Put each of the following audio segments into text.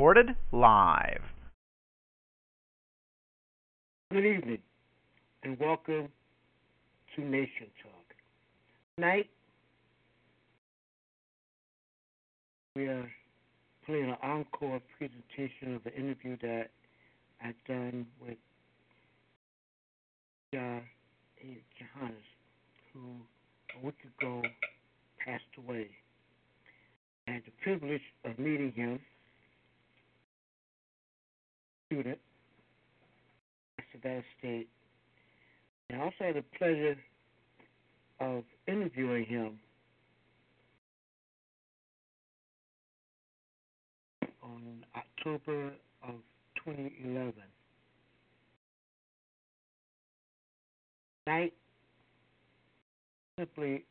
Recorded live. Good evening, and welcome to Nation Talk. Tonight, we are playing an encore presentation of the interview that I've done with Jahannes, who a week ago passed away. I had the privilege of meeting him, student at Savannah State. And I also had the pleasure of interviewing him on October of 2011. Night simply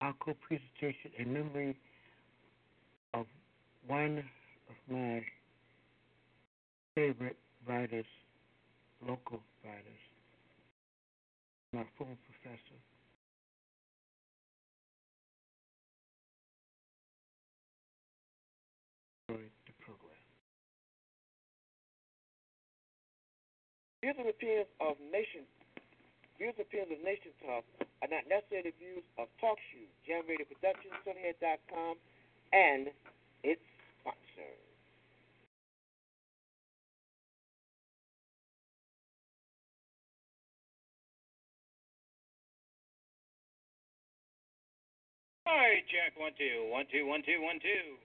our co-presentation in memory of one my favorite writers, local writers, my former professor. The program. Views and opinions of Nation views and opinions of Nation Talk are not necessarily views of Talk Radio Productions, SonyHead.com, and its sponsors. Hi, check one two one two one two one two.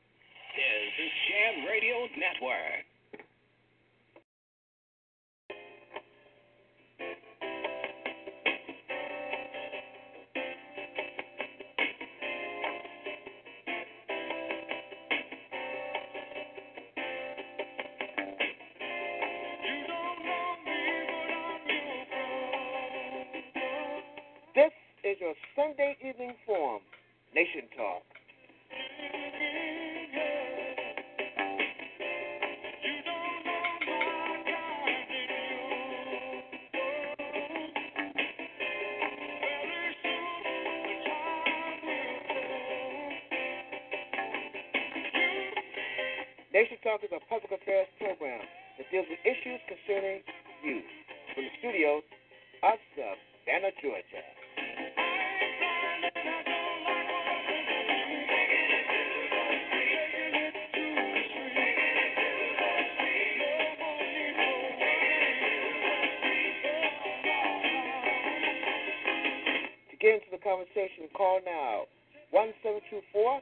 This is Jam Radio Network. This is your Sunday evening forum, Nation Talk. Nation Talk is a public affairs program that deals with issues concerning you. From the studios of Savannah, uh, Georgia. Conversation, call now 1724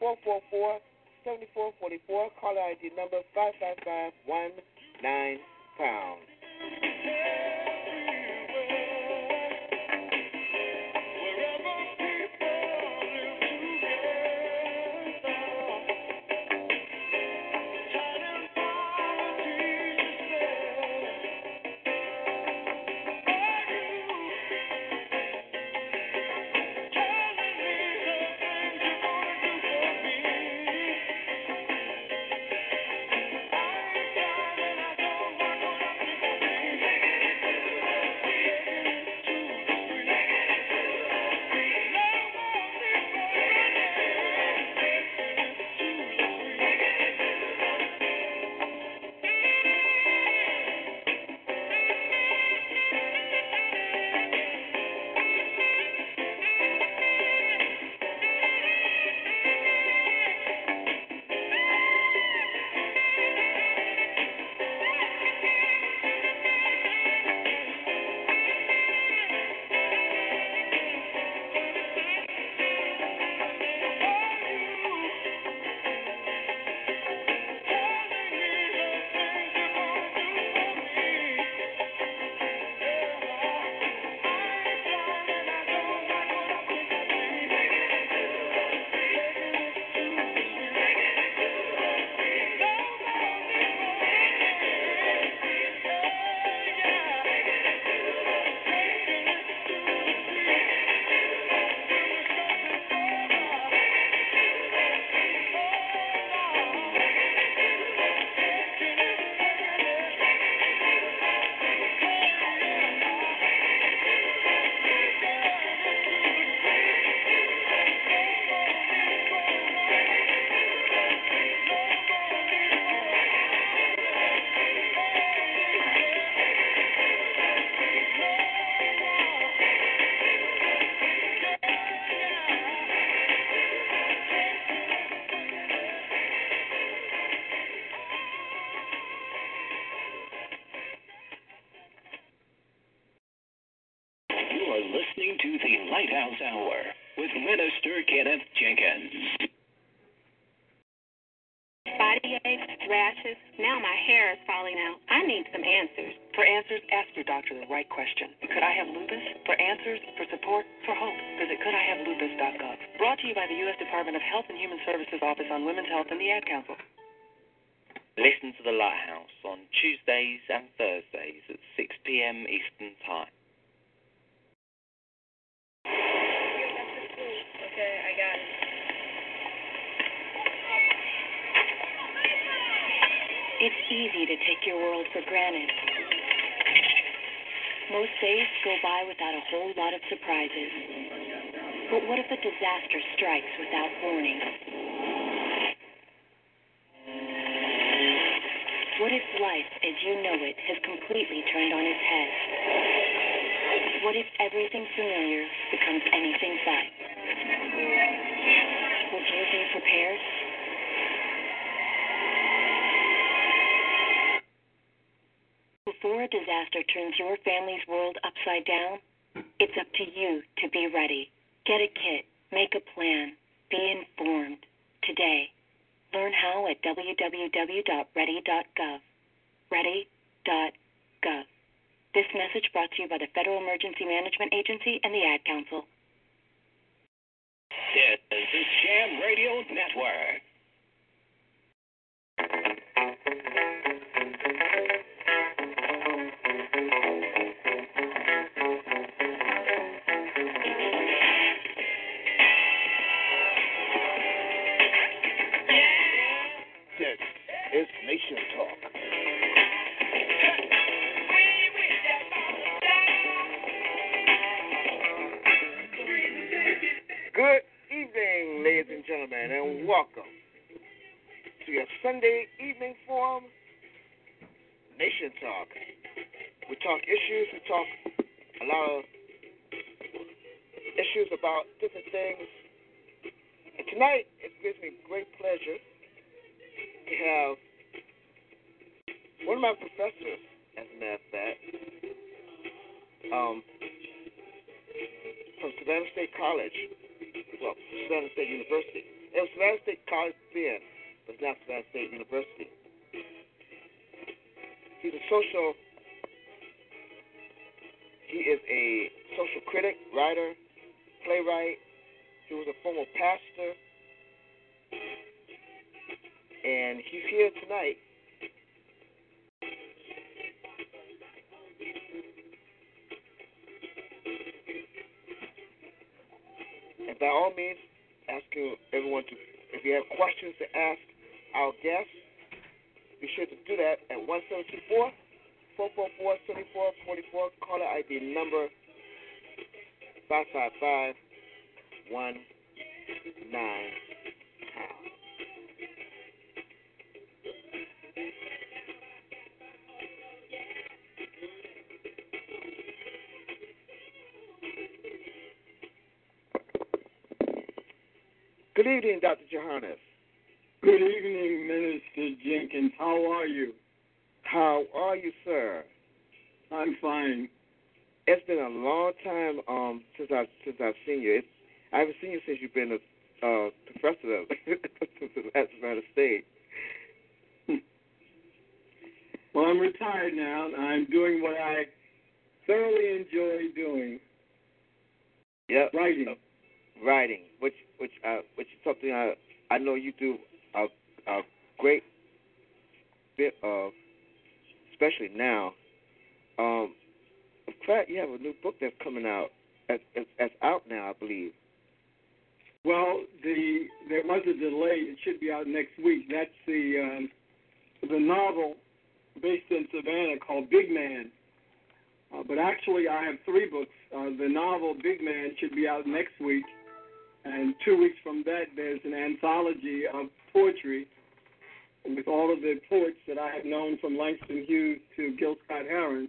444 7444. Caller ID number 55519 pound. Have one of my professors, as a matter of fact, um, from Savannah State College, well, Savannah State University. It was Savannah State College then, but it's now Savannah State University. He's a social, he is a social critic, writer, playwright. He was a former pastor. And he's here tonight And by all means, asking everyone to, if you have questions to ask our guests, be sure to do that at 1724 444 7444. Caller ID number 555 pound. Good evening, Dr. Jahannes. Good evening, Minister Jenkins. How are you? How are you, sir? I'm fine. It's been a long time um, since I've since I've seen you. It's, I haven't seen you since you've been a uh, professor at Savannah State. Well, I'm retired now, and I'm doing what I thoroughly enjoy doing. Yep. Writing. Writing, which which uh, which is something I I know you do a a great bit of, especially now. Um, in fact, you have a new book that's coming out. That's, that's- out now, I believe. Well, the there was a delay. It should be out next week. That's the um, the novel based in Savannah called Big Man. Uh, but actually, I have three books. Uh, the novel Big Man should be out next week, and two weeks from that, there's an anthology of poetry with all of the poets that I have known from Langston Hughes to Gil Scott Heron.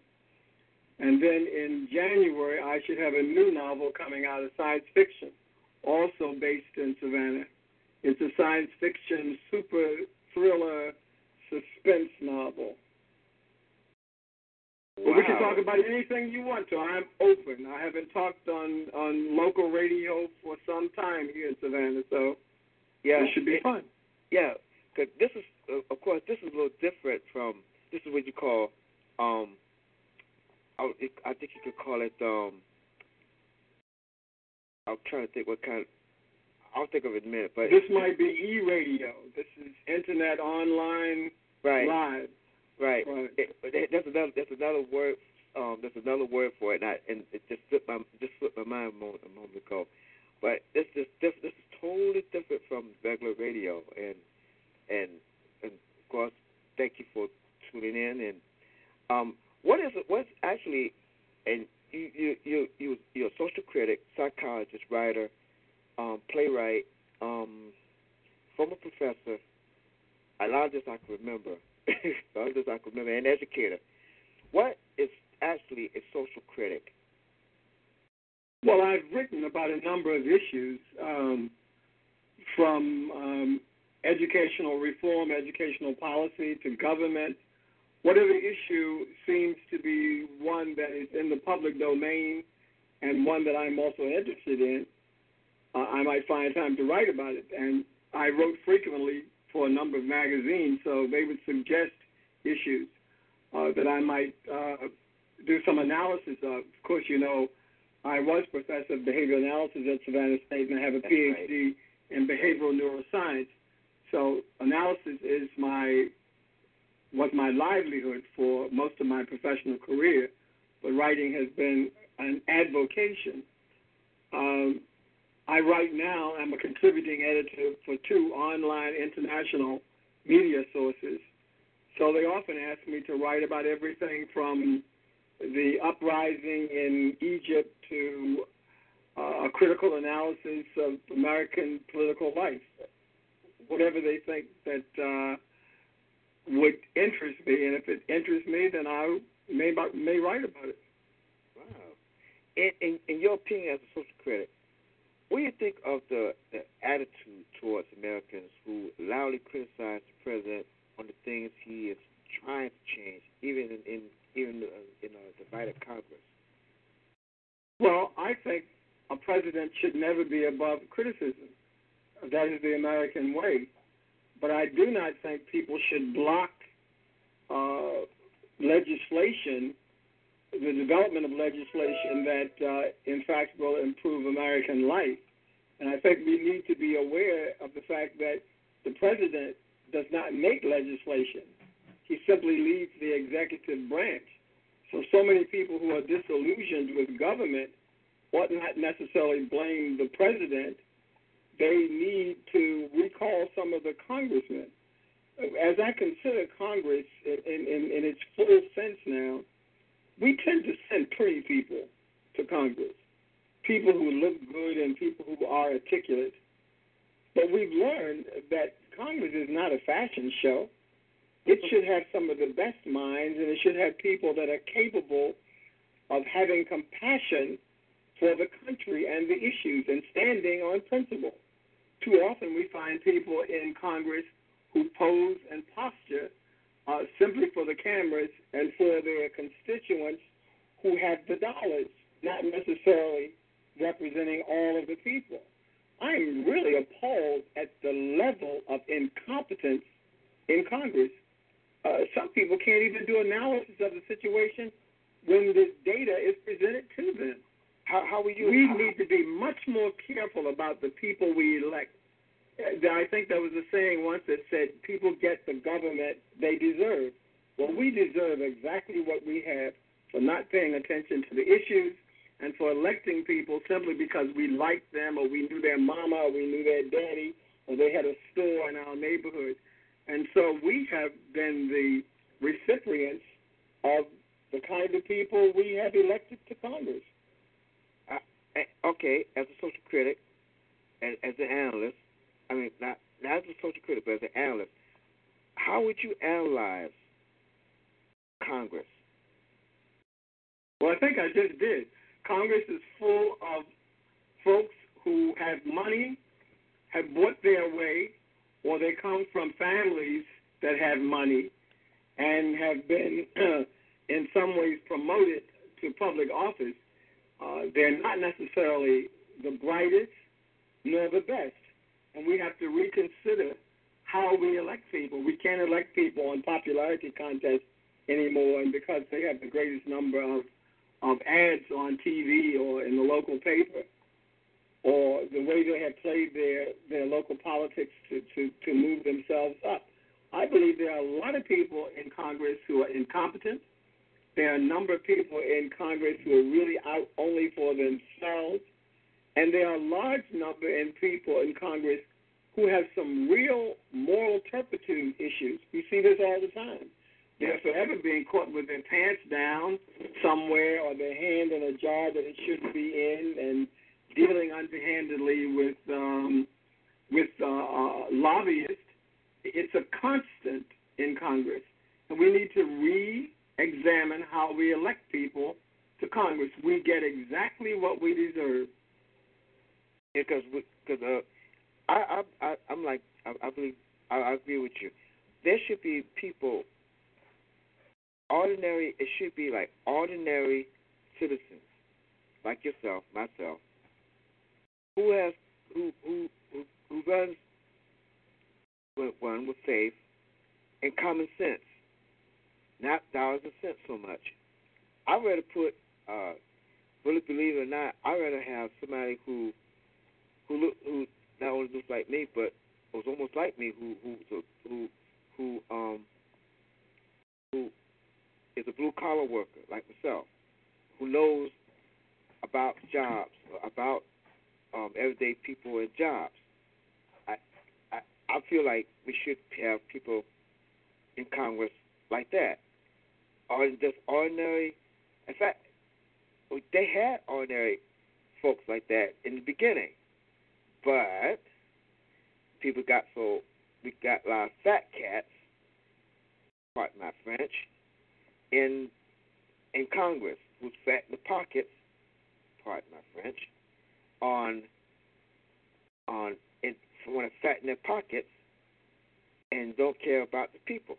And then in January, I should have a new novel coming out of science fiction, also based in Savannah. It's a science fiction super thriller suspense novel. But we can talk about anything you want to. I'm open. I haven't talked on on local radio for some time here in Savannah, so Yeah, it should be it- fun. Yeah, because this is, uh, of course, this is a little different from. This is what you call, um, I, I think you could call it. um I'm trying to think what kind. I'll think of it in a minute, but This might be e-radio. This is internet online right, live. Right. Right. It, but that- that's another. That's another word. Um, that's another word for it, and, I, and it just slipped my just slipped my mind a moment, a moment ago. But this is this this is totally different from regular radio, and and and of course, thank you for tuning in. And um, what is? What's actually, and you you you you you're a social critic, psychologist, writer, um, playwright, um, former professor. A lot of this I can remember. Of I remember, and educator. What is actually a social critic? Well, I've written about a number of issues, um, from um, educational reform, educational policy, to government. Whatever issue seems to be one that is in the public domain and one that I'm also interested in, uh, I might find time to write about it. And I wrote frequently for a number of magazines, so they would suggest issues uh, that I might uh, do some analysis of. Of course, you know, I was professor of behavioral analysis at Savannah State, and I have a That's PhD in behavioral neuroscience. So analysis is my was my livelihood for most of my professional career, but writing has been an advocation. Um, I write now. I'm a contributing editor for two online international media sources. So they often ask me to write about everything from the uprising in Egypt to uh, a critical analysis of American political life. Whatever they think that uh, would interest me, and if it interests me, then I may may write about it. Wow. In, in, in your opinion as a social critic, what do you think of the, the attitude towards Americans who loudly criticize the president on the things he is trying to change, even in, in even uh, in a divided Congress? Well, I think a president should never be above criticism. That is the American way. But I do not think people should block uh, legislation, the development of legislation that, uh, in fact, will improve American life. And I think we need to be aware of the fact that the president does not make legislation. He simply leads the executive branch. So, so many people who are disillusioned with government ought not necessarily blame the president. They need to recall some of the congressmen. As I consider Congress in, in, in its full sense now, we tend to send pretty people to Congress, people who look good and people who are articulate. But we've learned that Congress is not a fashion show. It should have some of the best minds, and it should have people that are capable of having compassion for the country and the issues and standing on principle. Too often we find people in Congress who pose and posture uh, simply for the cameras and for their constituents who have the dollars, not necessarily representing all of the people. I'm really appalled at the level of incompetence in Congress. Uh, some people can't even do analysis of the situation when the data is presented to them. How, how will you? We need to be much more careful about the people we elect. Uh, I think there was a saying once that said, "People get the government they deserve." Well, we deserve exactly what we have for not paying attention to the issues and for electing people simply because we liked them or we knew their mama or we knew their daddy or they had a store in our neighborhood. And so we have been the recipients of the kind of people we have elected to Congress. Eh, okay, as a social critic, as, as an analyst, I mean, not not as a social critic, but as an analyst, how would you analyze Congress? Well, I think I just did. Congress is full of folks who have money, have bought their way, or they come from families that have money and have been in some ways promoted to public office, uh, they're not necessarily the brightest nor the best. And we have to reconsider how we elect people. We can't elect people on popularity contests anymore, and because they have the greatest number of, of ads on TV or in the local paper, or the way they have played their, their local politics to, to, to move themselves up. I believe there are a lot of people in Congress who are incompetent. There are a number of people in Congress who are really out only for themselves. And there are a large number in people in Congress who have some real moral turpitude issues. We see this all the time. They're forever being caught with their pants down somewhere or their hand in a jar that it shouldn't be in and dealing underhandedly with um, with uh, uh, lobbyists. It's a constant in Congress, and we need to re-examine how we elect people to Congress. We get exactly what we deserve. Because because uh, I, I I I'm like I, I believe I, I agree with you. There should be people ordinary. It should be like ordinary citizens, like yourself, myself, who has who who who, who runs one with faith and common sense, not dollars and cents so much. I'd rather put, uh, believe it or not, I'd rather have somebody who who look who not only looks like me but was almost like me, who who who who um who is a blue collar worker like myself, who knows about jobs, about um, everyday people and jobs. I, I I feel like we should have people in Congress like that, or just ordinary. In fact, they had ordinary folks like that in the beginning, but people got so we got a lot of fat cats. Pardon my French. In in Congress who's fat in the pockets. Pardon my French on on it want to fatten their pockets and don't care about the people.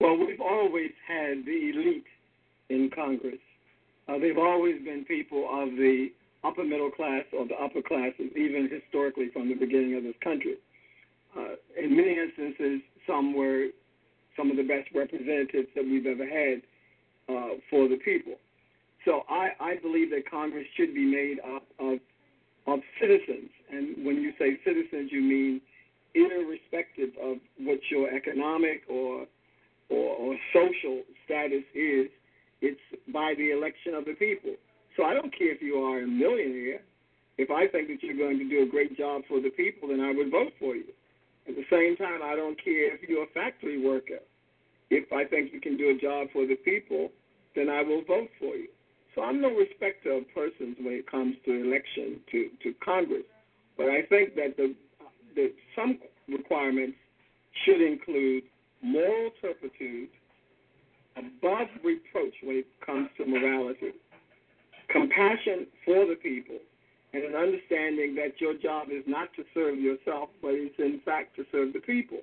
Well, we've always had the elite in Congress. Uh, they've always been people of the upper middle class or the upper classes, even historically from the beginning of this country. Uh, in many instances, some were some of the best representatives that we've ever had uh, for the people. So I, I believe that Congress should be made up of of citizens, and when you say citizens, you mean irrespective of what your economic or or, or social status is, it's by the election of the people. So I don't care if you are a millionaire. If I think that you're going to do a great job for the people, then I would vote for you. At the same time, I don't care if you're a factory worker. If I think you can do a job for the people, then I will vote for you. So I'm no respecter of persons when it comes to election to, to Congress. But I think that the, the some requirements should include moral turpitude, above reproach when it comes to morality, compassion for the people, and an understanding that your job is not to serve yourself, but it's in fact to serve the people.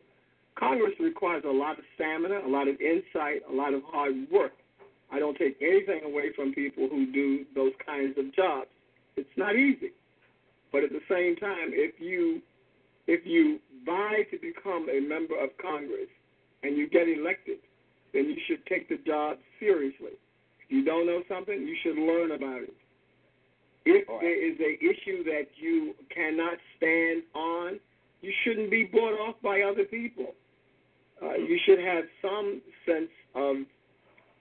Congress requires a lot of stamina, a lot of insight, a lot of hard work I don't take anything away from people who do those kinds of jobs. It's not easy. But at the same time, if you if you vie to become a member of Congress and you get elected, then you should take the job seriously. You don't know something, you should learn about it. If there is an issue that you cannot stand on, you shouldn't be bought off by other people. Uh, you should have some sense of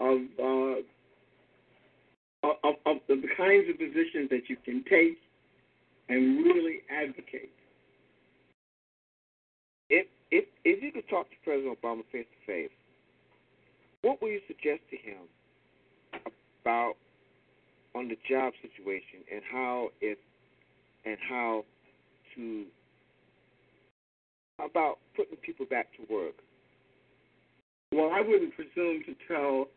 of, uh, of, of the kinds of positions that you can take and really advocate. If if if you could talk to President Obama face to face, what would you suggest to him about on the job situation and how it and how to about putting people back to work? Well, I wouldn't presume to tell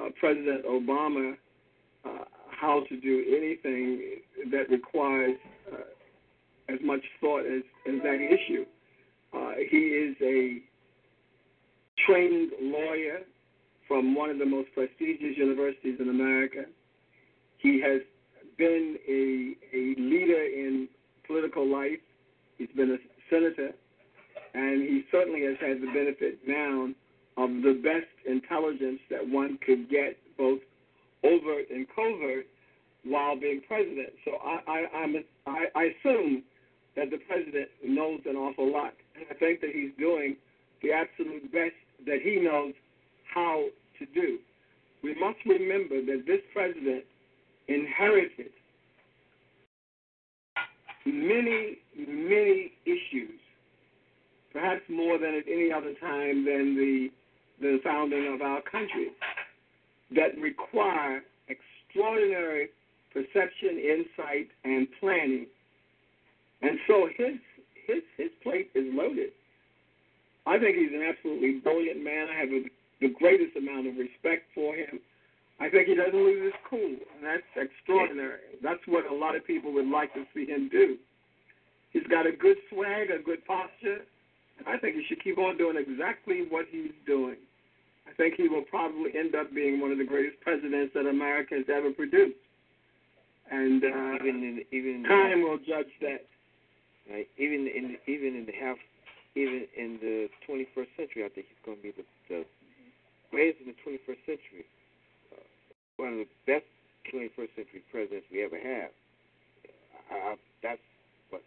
uh, President Obama uh, how to do anything that requires uh, as much thought as, as that issue. Uh, he is a trained lawyer. From one of the most prestigious universities in America. He has been a, a leader in political life. He's been a senator, and he certainly has had the benefit now of the best intelligence that one could get, both overt and covert, while being president. So I, I, I'm, I, I assume that the president knows an awful lot, and I think that he's doing the absolute best that he knows how to do. We must remember that this president inherited many, many issues, perhaps more than at any other time than the the founding of our country, that require extraordinary perception, insight, and planning. And so his his his plate is loaded. I think he's an absolutely brilliant man. I have a, the greatest amount of respect for him. I think he doesn't lose his cool, and that's extraordinary. That's what a lot of people would like to see him do. He's got a good swag, a good posture, I think he should keep on doing exactly what he's doing. I think he will probably end up being one of the greatest presidents that America has ever produced. And uh, even in even time will judge that. Right? Even in even in the half, even in the 21st century, I think he's going to be the, the greatest in the 21st century. Uh, one of the best 21st century presidents we ever have. I, I, that's what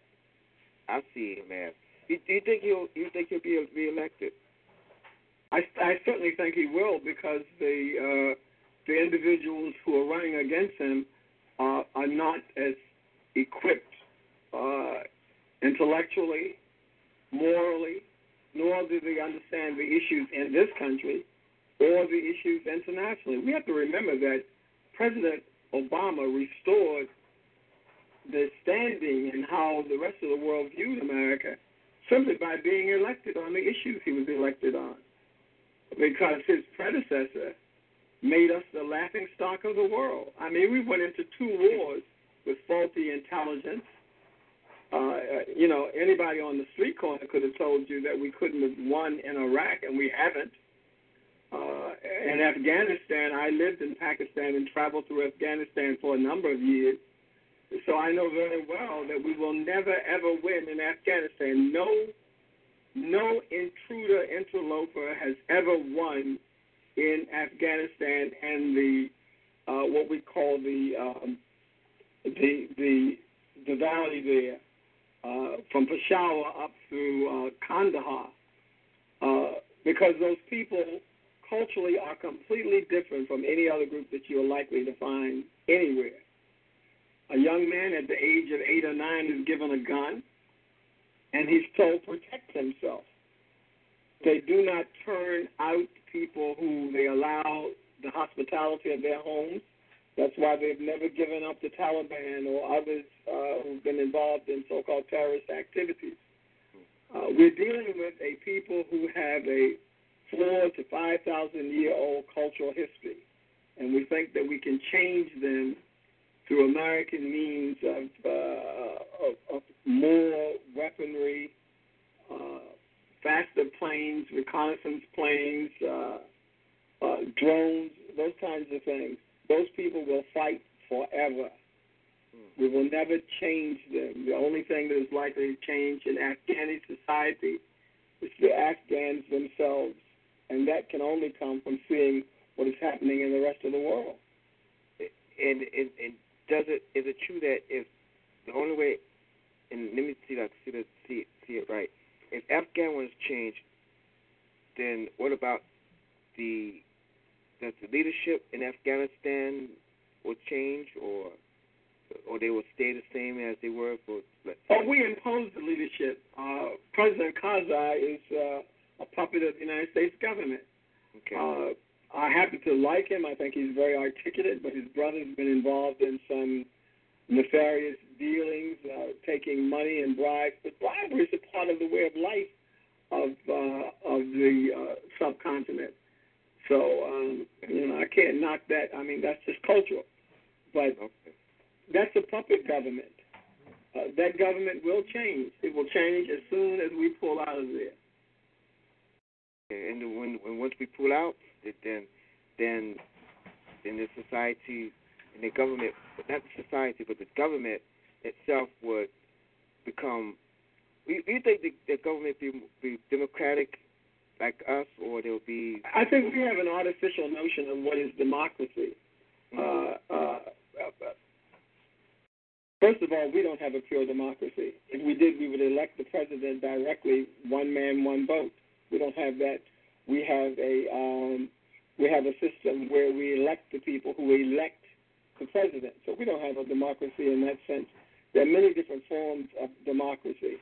I see him as. Do, do you think he'll you think he'll be reelected? I, I certainly think he will because the uh, the individuals who are running against him uh, are not as equipped uh, intellectually, morally, nor do they understand the issues in this country or the issues internationally. We have to remember that President Obama restored the standing and how the rest of the world viewed America simply by being elected on the issues he was elected on. Because his predecessor made us the laughing stock of the world. I mean, we went into two wars with faulty intelligence. Uh, you know, anybody on the street corner could have told you that we couldn't have won in Iraq, and we haven't. Uh, in Afghanistan, I lived in Pakistan and traveled through Afghanistan for a number of years. So I know very well that we will never ever win in Afghanistan. No, no intruder interloper has ever won in Afghanistan and the uh, what we call the um, the the the valley there, uh, from Peshawar up through uh, Kandahar, uh, because those people culturally are completely different from any other group that you're likely to find anywhere. A young man at the age of eight or nine is given a gun, and he's told to protect himself. They do not turn out people who they allow the hospitality of their homes. That's why they've never given up the Taliban or others uh, who've been involved in so-called terrorist activities. Uh, we're dealing with a people who have a four to five thousand year old cultural history, and we think that we can change them through American means of, uh, of, of more weaponry, uh, faster planes, reconnaissance planes, uh, uh, drones, those kinds of things. Those people will fight forever. Mm. We will never change them. The only thing that is likely to change in Afghani society is the Afghans themselves, and that can only come from seeing what is happening in the rest of the world. And, and, and does it is it true that if the only way, and let me see can see, the, see, see it right if Afghan was changed, then what about the does the leadership in Afghanistan will change or or they will stay the same as they were for Oh, we impose the leadership. Uh, President Karzai is uh, a puppet of the United States government. Okay. Uh, I happen to like him. I think he's very articulate, but his brother's been involved in some nefarious dealings, uh, taking money and bribes. But bribery is a part of the way of life of uh, of the uh, subcontinent. So um, you know, I can't knock that. I mean, that's just cultural. But okay. that's a puppet government. Uh, that government will change. It will change as soon as we pull out of there. And when, when once we pull out, then then then the society and the government, not the society, but the government itself would become. Do you think the, the government be be democratic like us, or there'll be? I think we have an artificial notion of what is democracy. Uh, uh, first of all, we don't have a pure democracy. If we did, we would elect the president directly, one man, one vote. We don't have that. We have a um, we have a system where we elect the people who elect the president. So we don't have a democracy in that sense. There are many different forms of democracy,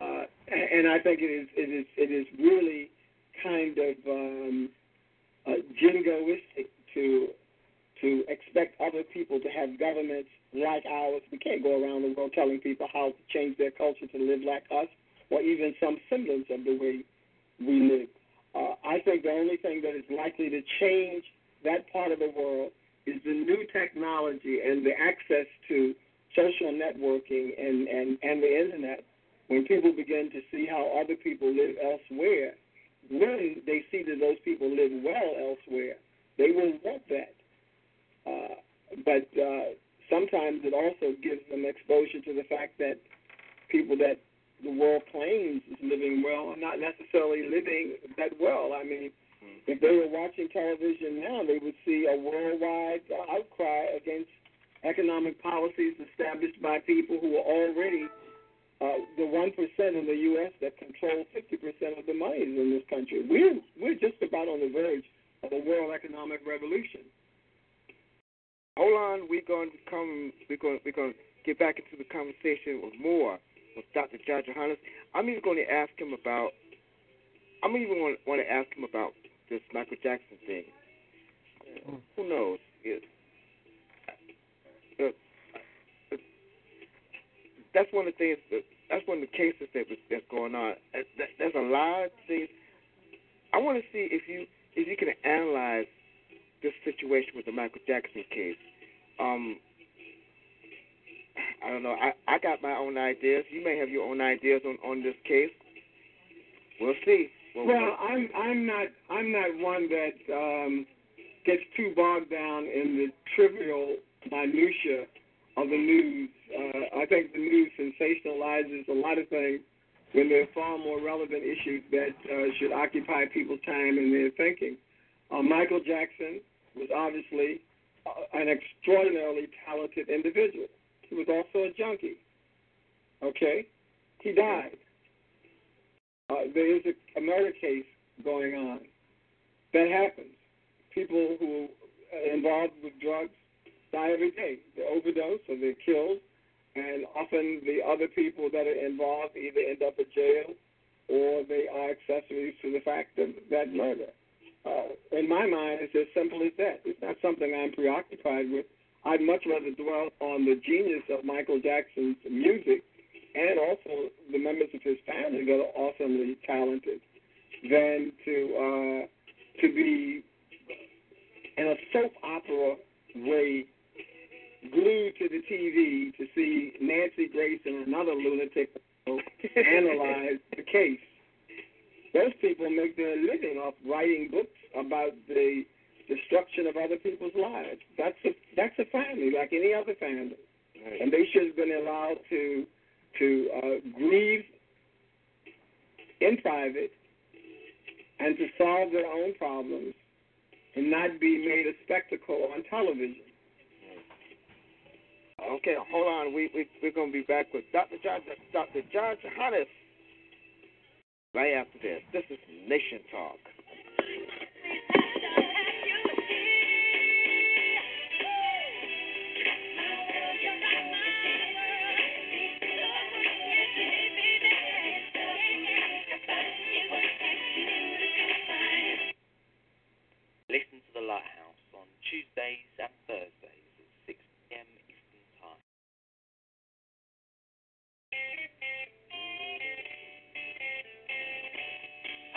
uh, and I think it is it is it is really kind of um, uh, jingoistic to to expect other people to have governments like ours. We can't go around the world telling people how to change their culture to live like us, or even some semblance of the way we live. Uh, I think the only thing that is likely to change that part of the world is the new technology and the access to social networking and, and, and the internet. When people begin to see how other people live elsewhere, when they see that those people live well elsewhere, they will want that. Uh, but uh, sometimes it also gives them exposure to the fact that people that the world claims is living well are not necessarily living that well. I mean, if they were watching television now, they would see a worldwide outcry against economic policies established by people who are already uh, the one percent in the U.S. that control fifty percent of the money in this country. We're we're just about on the verge of a world economic revolution. Hold on, we're going to come. We're going. We're going to get back into the conversation with more with Dr. George Jahannes. I'm even going to ask him about. I'm even want, want to ask him about this Michael Jackson thing. Uh, who knows? It, uh, uh, that's one of the things. That, that's one of the cases that was, that's going on. Uh, that, there's a lot of things. I want to see if you if you can analyze this situation with the Michael Jackson case. Um, I don't know. I I got my own ideas. You may have your own ideas on on this case. We'll see. Well, well I'm I'm not I'm not one that um, gets too bogged down in the trivial minutia of the news. Uh, I think the news sensationalizes a lot of things when there are far more relevant issues that uh, should occupy people's time and their thinking. Uh, Michael Jackson was obviously uh, an extraordinarily talented individual. He was also a junkie. Okay? He died. Uh, there is a, a murder case going on. That happens. People who are involved with drugs die every day. They overdose or they're killed, and often the other people that are involved either end up in jail or they are accessories to the fact of that murder. Uh, in my mind, it's as simple as that. It's not something I'm preoccupied with. I'd much rather dwell on the genius of Michael Jackson's music and also the members of his family that are awesomely talented than to uh, to be in a soap opera way glued to the TV to see Nancy Grace and another lunatic analyze the case. Those people make their living off writing books about the destruction of other people's lives. That's a that's a family like any other family, right. and they should have been allowed to to uh, grieve in private and to solve their own problems and not be made a spectacle on television. Okay, hold on. We, we we're gonna be back with Dr. John Dr. John Jahannes right after this. This is Nation Talk. Tuesdays and Thursdays at 6 p.m. Eastern Time.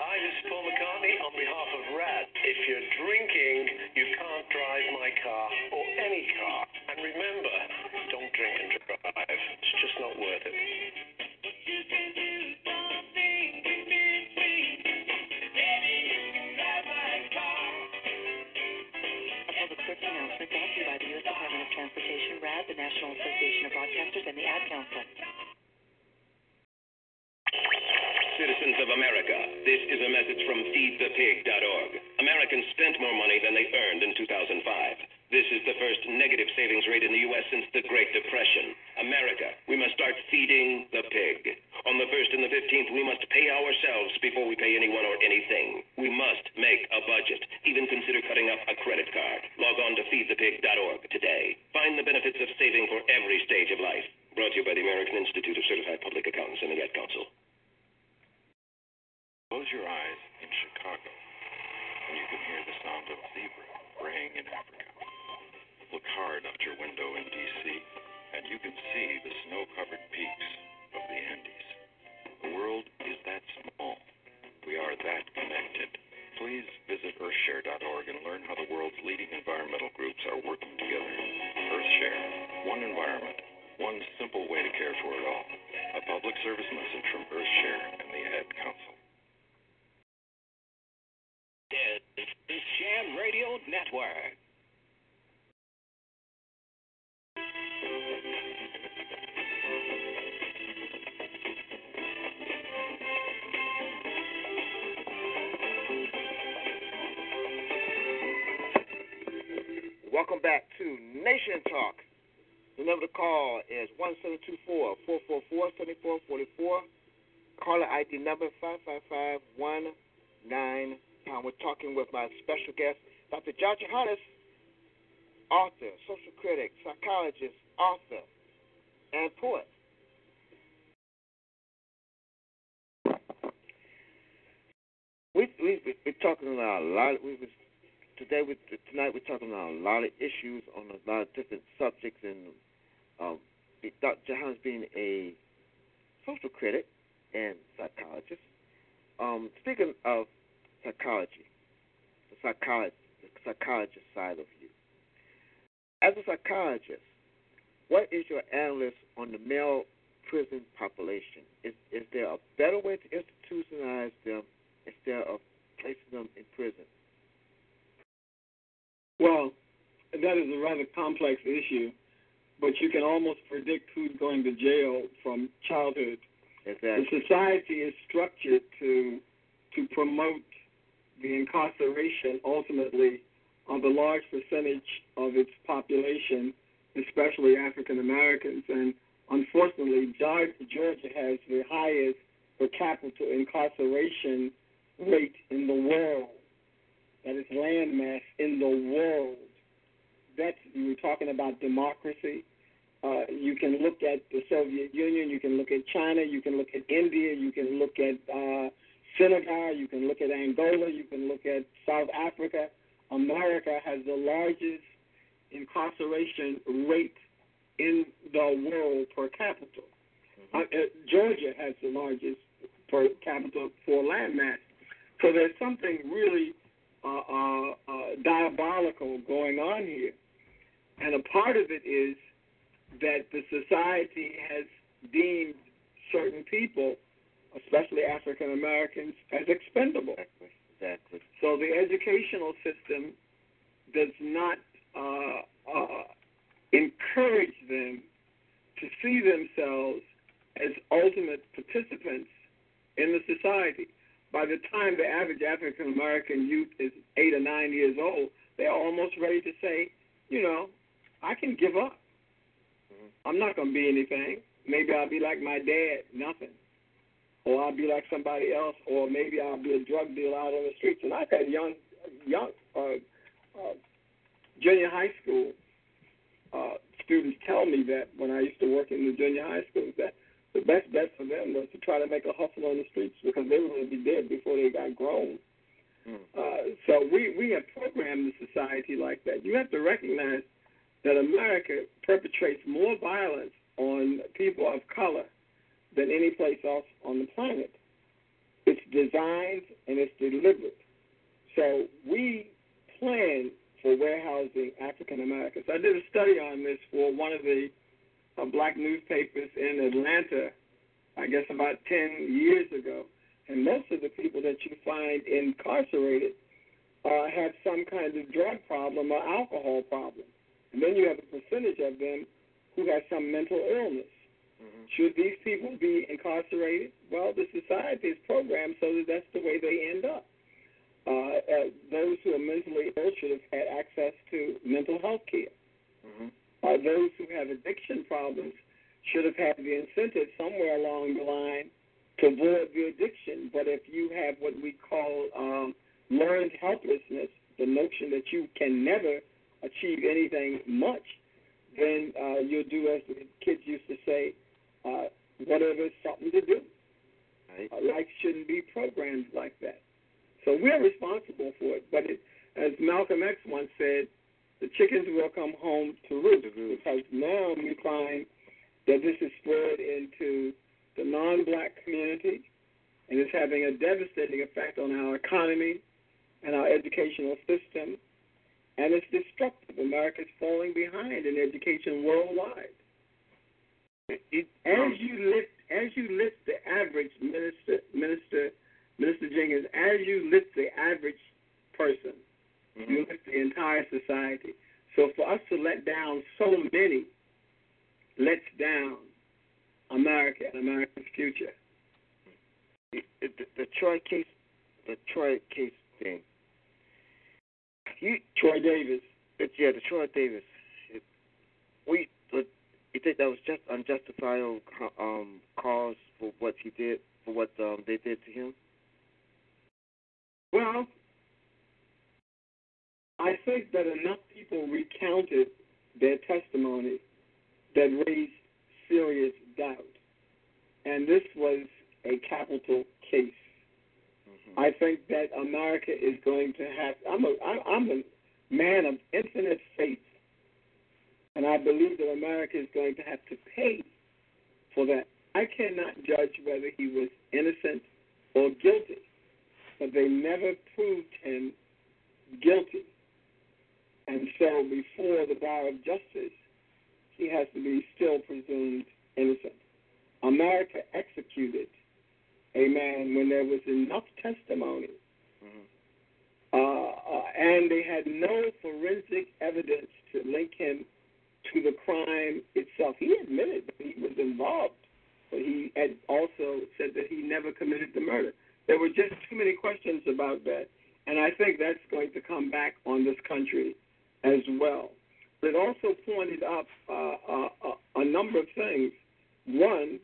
Hi, this is Paul McCartney on behalf of RADD. If you're drinking, you can't drive my car or any car. And remember, don't drink and drive. It's just not worth it. Association of Broadcasters and the Ad Council. Citizens of America, this is a message from FeedThePig.org. Americans spent more money than they earned in 2005. This is the first negative savings rate in the U.S. since the Great Depression. America, we must start feeding the pig. On the 1st and the 15th, we must pay ourselves before we pay anyone or anything. We must make a budget. Even consider cutting up a credit card. Log on to feedthepig.org today. Find the benefits of saving for every stage of life. Brought to you by the American Institute of Certified Public Accountants and the Ad Council. Close your eyes in Chicago, and you can hear the sound of zebra braying in Africa. Look hard out your window in D.C., and you can see the snow-covered peaks of the Andes. The world is that small. We are that connected. Please visit earthshare.org and learn how the world's leading environmental groups are working together. Earthshare, one environment, one simple way to care for it all. A public service message from Earthshare and the Ad Council. This is Jam Radio Network. Welcome back to Nation Talk. The number to call is 1724-444-7444. Caller ID number 55519. pound. We're talking with my special guest, Dr. John Jahannes, author, social critic, psychologist, author, and poet. We we we're talking about a lot. We was today tonight we're talking about a lot of issues on a lot of different subjects, and um, Dr. Jahannes being a social critic and psychologist. Um, speaking of psychology, the psychologist, the psychologist side of you. As a psychologist, what is your analysis on the male prison population? Is is there a better way to institutionalize them instead of placing them in prison? Well, that is a rather complex issue, but you can almost predict who's going to jail from childhood. Exactly. The society is structured to to promote the incarceration ultimately of a large percentage of its population, especially African Americans. And unfortunately, Georgia has the highest per capita incarceration rate in the world. That is landmass in the world. That's were talking about democracy. Uh, you can look at the Soviet Union. You can look at China. You can look at India. You can look at uh, Senegal. You can look at Angola. You can look at South Africa. America has the largest incarceration rate in the world per capita. Uh, uh, Georgia has the largest per capita for landmass. So there's something really uh, uh, uh, diabolical going on here. And a part of it is that the society has deemed certain people, especially African Americans, as expendable. Exactly. So the educational system does not uh, uh, encourage them to see themselves as ultimate participants in the society. By the time the average African American youth is eight or nine years old, they're almost ready to say, you know, I can give up. I'm not going to be anything. Maybe I'll be like my dad, nothing. Or I'll be like somebody else, or maybe I'll be a drug dealer out on the streets. And I've had young, young, uh, uh, junior high school uh, students tell me that when I used to work in the junior high school, that the best bet for them was to try to make a hustle on the streets because they were going to be dead before they got grown. Mm. Uh, so we, we have programmed the society like that. You have to recognize that America perpetrates more violence on people of color than any place else on the planet. It's designed and it's deliberate. So we plan for warehousing African Americans. I did a study on this for one of the uh, black newspapers in Atlanta, I guess about 10 years ago. And most of the people that you find incarcerated uh, have some kind of drug problem or alcohol problem. And then you have a percentage of them who has some mental illness. Mm-hmm. Should these people be incarcerated? Well, the society is programmed so that that's the way they end up. Uh, uh, those who are mentally ill should have had access to mental health care. Mm-hmm. Uh, those who have addiction problems should have had the incentive somewhere along the line to avoid the addiction. But if you have what we call um, learned helplessness, the notion that you can never achieve anything much, then uh, you'll do as the kids used to say, uh, whatever's something to do. Right. Uh, life shouldn't be programmed like that. So we're responsible for it. But it, as Malcolm X once said, the chickens will come home to roost because now we find that this is spread into the non-black community and it's having a devastating effect on our economy and our educational system and it's destructive. America is falling behind in education worldwide. It, as you lift, as you lift the average minister, minister, minister Jenkins, as you lift the average person, mm-hmm. you the entire society. So for us to let down so many, lets down America and America's future. It, it, the, the Troy case, the Troy case thing. You, Troy Davis. It, yeah, the Troy Davis. It, we, you think that was just unjustifiable um, cause for what he did, for what um, they did to him? Well, I think that enough people recounted their testimony that raised serious doubt. And this was a capital case. Mm-hmm. I think that America is going to have. I'm a I'm a man of infinite faith, and I believe that America is going to have to pay for that. I cannot judge whether he was innocent or guilty, but they never proved him guilty. And so, before the bar of justice, he has to be still presumed innocent. America executed a man when there was enough testimony, mm-hmm. uh, uh, and they had no forensic evidence to link him to the crime itself. He admitted that he was involved, but he had also said that he never committed the murder. There were just too many questions about that, and I think that's going to come back on this country as well. It also pointed up uh, uh, a number of things. One,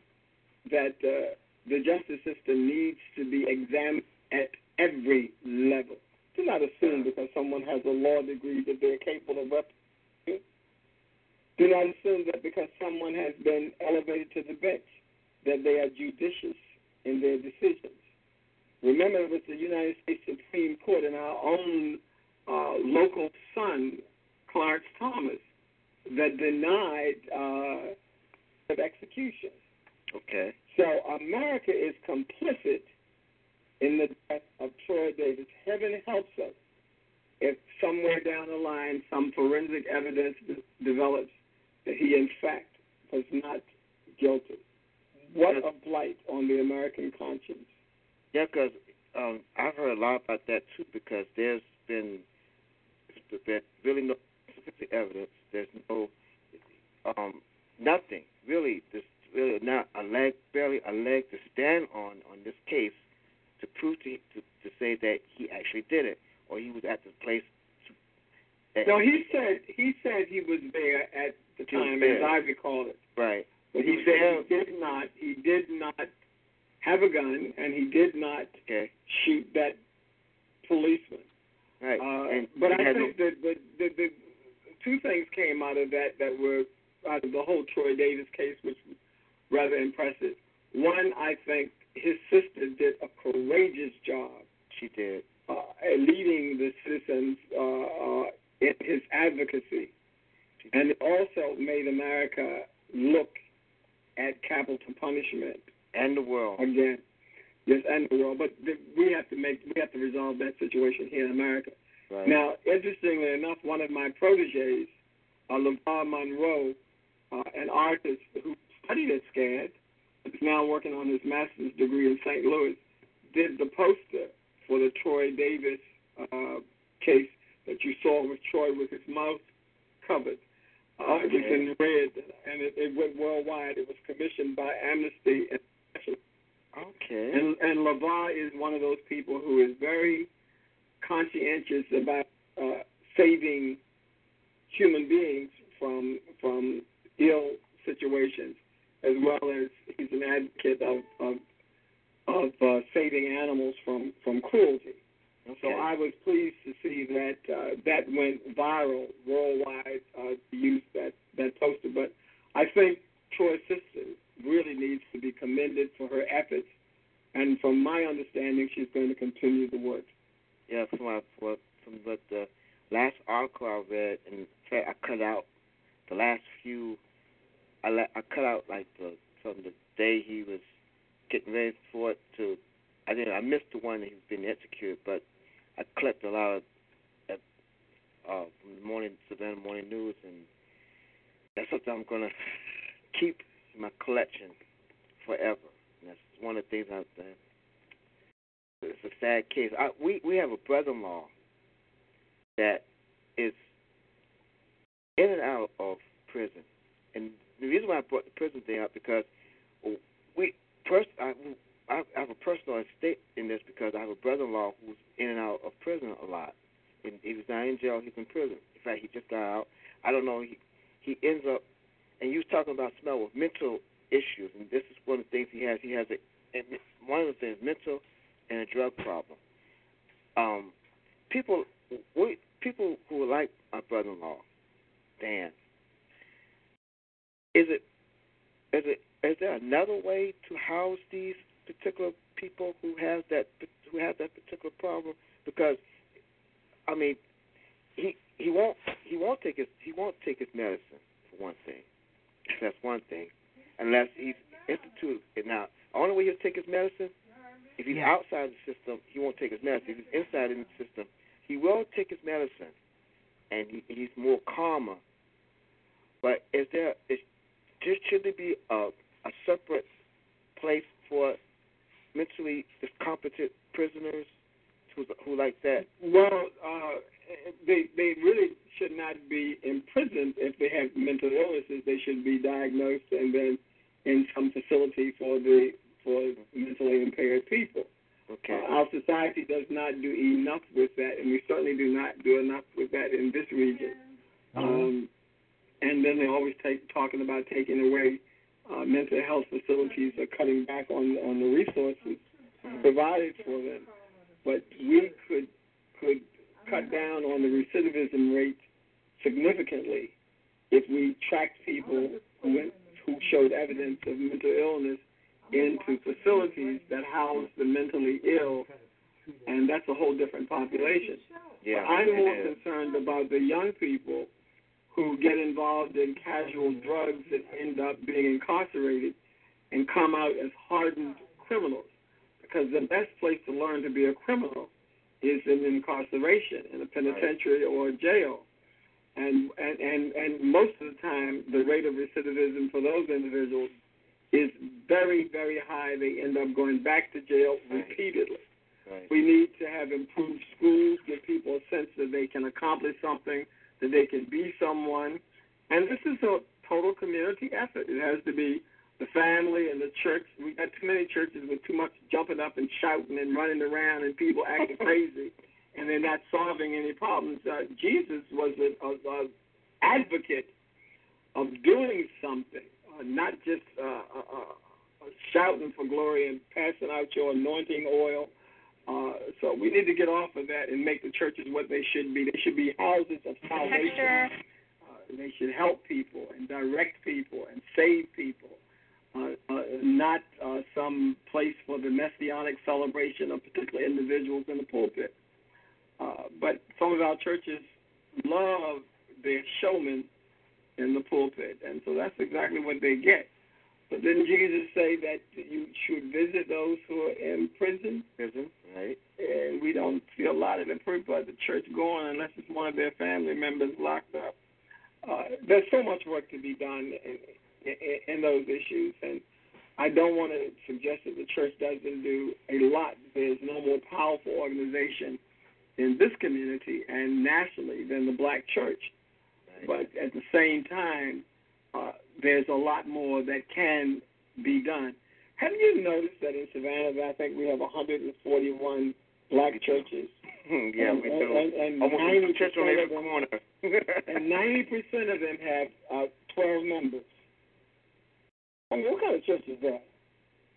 that uh, the justice system needs to be examined at every level. Do not assume because someone has a law degree that they're capable of representing. Do not assume that because someone has been elevated to the bench that they are judicious in their decisions. Remember, it was the United States Supreme Court and our own uh, local son, Clarence Thomas, that denied uh, of execution. Okay. So America is complicit in the death of Troy Davis. Heaven helps us if somewhere down the line some forensic evidence de- develops that he in fact was not guilty. What a blight on the American conscience. Yeah, because um, I've heard a lot about that too. Because there's been there's really no specific evidence. There's no um, nothing really. There's really not a leg, barely a leg to stand on on this case to prove to to, to say that he actually did it or he was at the place. To, no, he said he said he was there at the time, as I recall it. Right. But he, he said he did not. He did not have a gun, and he did not okay. shoot that policeman. Right. Uh, and but I think that the, the the two things came out of that that were out of the whole Troy Davis case, which was rather impressive. One, I think his sister did a courageous job. She did. Uh, leading the citizens uh, uh, in his advocacy, and it also made America look at capital punishment and the world again. Yes, and the world. But we have to make we have to resolve that situation here in America. Right. Now, interestingly enough, one of my proteges, uh, LeVar Monroe, uh, an artist who studied at SCAD, is now working on his master's degree in St. Louis, did the poster for the Troy Davis uh, case that you saw with Troy with his mouth covered. Uh, It was in red, and it, it went worldwide. It was commissioned by Amnesty International. Okay. And and Lavar is one of those people who is very conscientious about uh, saving human beings from from ill situations, as well as he's an advocate of of, of uh, saving animals from from cruelty. So I was pleased to see that uh, that went viral worldwide. Uh, to use that that poster, but I think Troy Sister really needs to be commended for her efforts, and from my understanding, she's going to continue the work. Yeah, from what from what the last article I read, and I cut out the last few. I la- I cut out like the from the day he was getting ready for it to. I didn't. I missed the one that he was being executed, but I clipped a lot of uh, uh, morning Savannah Morning News, and that's something I'm gonna keep my collection forever. That's one of the things I've done. It's a sad case. I, we we have a brother-in-law that is in and out of prison, and the reason why I brought the prison thing up because we pers- I, I have a personal stake in this because I have a brother-in-law who's in and out of prison a lot. And he was not in jail; he's in prison. In fact, he just got out. I don't know. He he ends up, and you was talking about smell with mental issues, and this is one of the things he has. He has a one of the things mental and a drug problem. Um, people, we, people who are like my brother-in-law, Dan. Is it, is it, is there another way to house these particular people who have that who have that particular problem? Because, I mean, he he won't he won't take his he won't take his medicine for one thing. That's one thing, unless he's instituted. Now, the only way he'll take his medicine if he's outside the system, he won't take his medicine. If he's inside in the system, he will take his medicine, and he, he's more calmer. But is there is just should there be a a separate place for mentally incompetent prisoners who who like that? Well, uh, they they really should not be imprisoned if they have mental illnesses. They should be diagnosed and then in some facility for the for mentally impaired people. Okay. Uh, our society does not do enough with that, and we certainly do not do enough with that in this region. Um, and then they always take talking about taking away uh, mental health facilities or cutting back on on the resources provided for them. But we could could cut down on the recidivism rate significantly if we tracked people who went, who showed evidence of mental illness into facilities that house the mentally ill, and that's a whole different population. Yeah, But I'm more concerned about the young people who get involved in casual drugs that end up being incarcerated and come out as hardened criminals. Because the best place to learn to be a criminal is in incarceration, in a penitentiary or a jail. And, and, and, and most of the time, the rate of recidivism for those individuals is very, very high. They end up going back to jail repeatedly. Right. We need to have improved schools, give people a sense that they can accomplish something, that they can be someone. And this is a total community effort. It has to be the family and the church. We got too many churches with too much jumping up and shouting and running around and people acting crazy, and they're not solving any problems. Uh, Jesus was an a, a advocate of doing something, uh, not just uh, uh, uh, shouting for glory and passing out your anointing oil. Uh, so we need to get off of that and make the churches what they should be. They should be houses of salvation. Uh, they should help people and direct people and save people, uh, uh, not uh, some place for the messianic celebration of particular individuals in the pulpit. Uh, but some of our churches love their showmen in the pulpit, and so that's exactly what they get. But didn't Jesus say that you should visit those who are in prison? Prison, right? And we don't see a lot of the people at the church going unless it's one of their family members locked up. Uh, there's so much work to be done in, in, in those issues, and I don't want to suggest that the church doesn't do a lot. There's no more powerful organization in this community and nationally than the black church. but at the same time, uh, there's a lot more that can be done. Have you noticed that in Savannah, I think we have 141 black churches? yeah, and, we do. And, and Almost 90 a church on every corner. and 90 percent of them have uh, 12 members. I mean, what kind of church is that?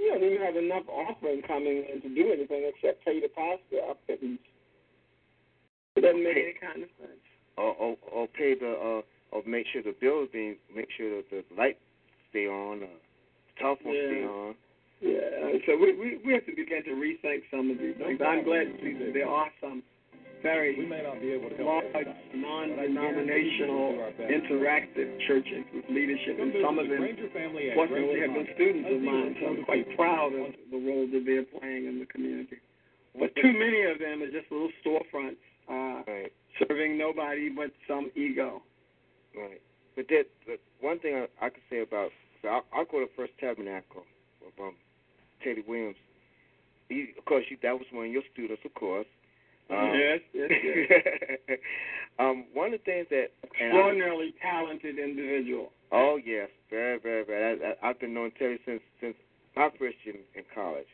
You don't even have enough offering coming in to do anything except pay the pastor up at least. It doesn't make any kind of sense. or, or or pay the uh or make sure the bills being make sure that the lights stay on, uh, the telephone stay on. Yeah, so we, we we have to begin to rethink some of these things. I'm glad to see that there are some very large, non-denominational, interactive churches with leadership, and some of them, fortunately, have been students of mine. So I'm quite proud of the role that they're playing in the community. But too many of them are just little storefronts, uh, Right, serving nobody but some ego. right. But that but one thing I, I could say about so I, I go to First Tabernacle with um, Teddy Williams. He, of course, you, that was one of your students, of course. Um, yes, yes, yes. um, one of the things that I- Extraordinarily talented individual. Oh yes, very, very, very. I, I, I've been knowing Terry since since my first year in, in college.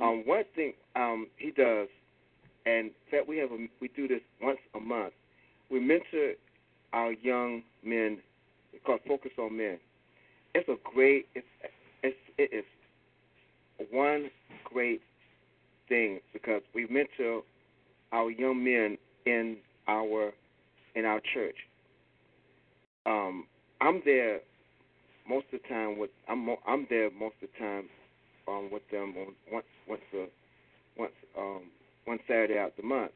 Um, one thing um, he does, and in fact we have a, we do this once a month. We mentor our young men. It's called Focus on Men. It's a great. It's it's it is one great thing because we mentor our young men in our in our church. Um, I'm there most of the time with I'm I'm there most of the time um, with them on once once a once um, one Saturday out the month.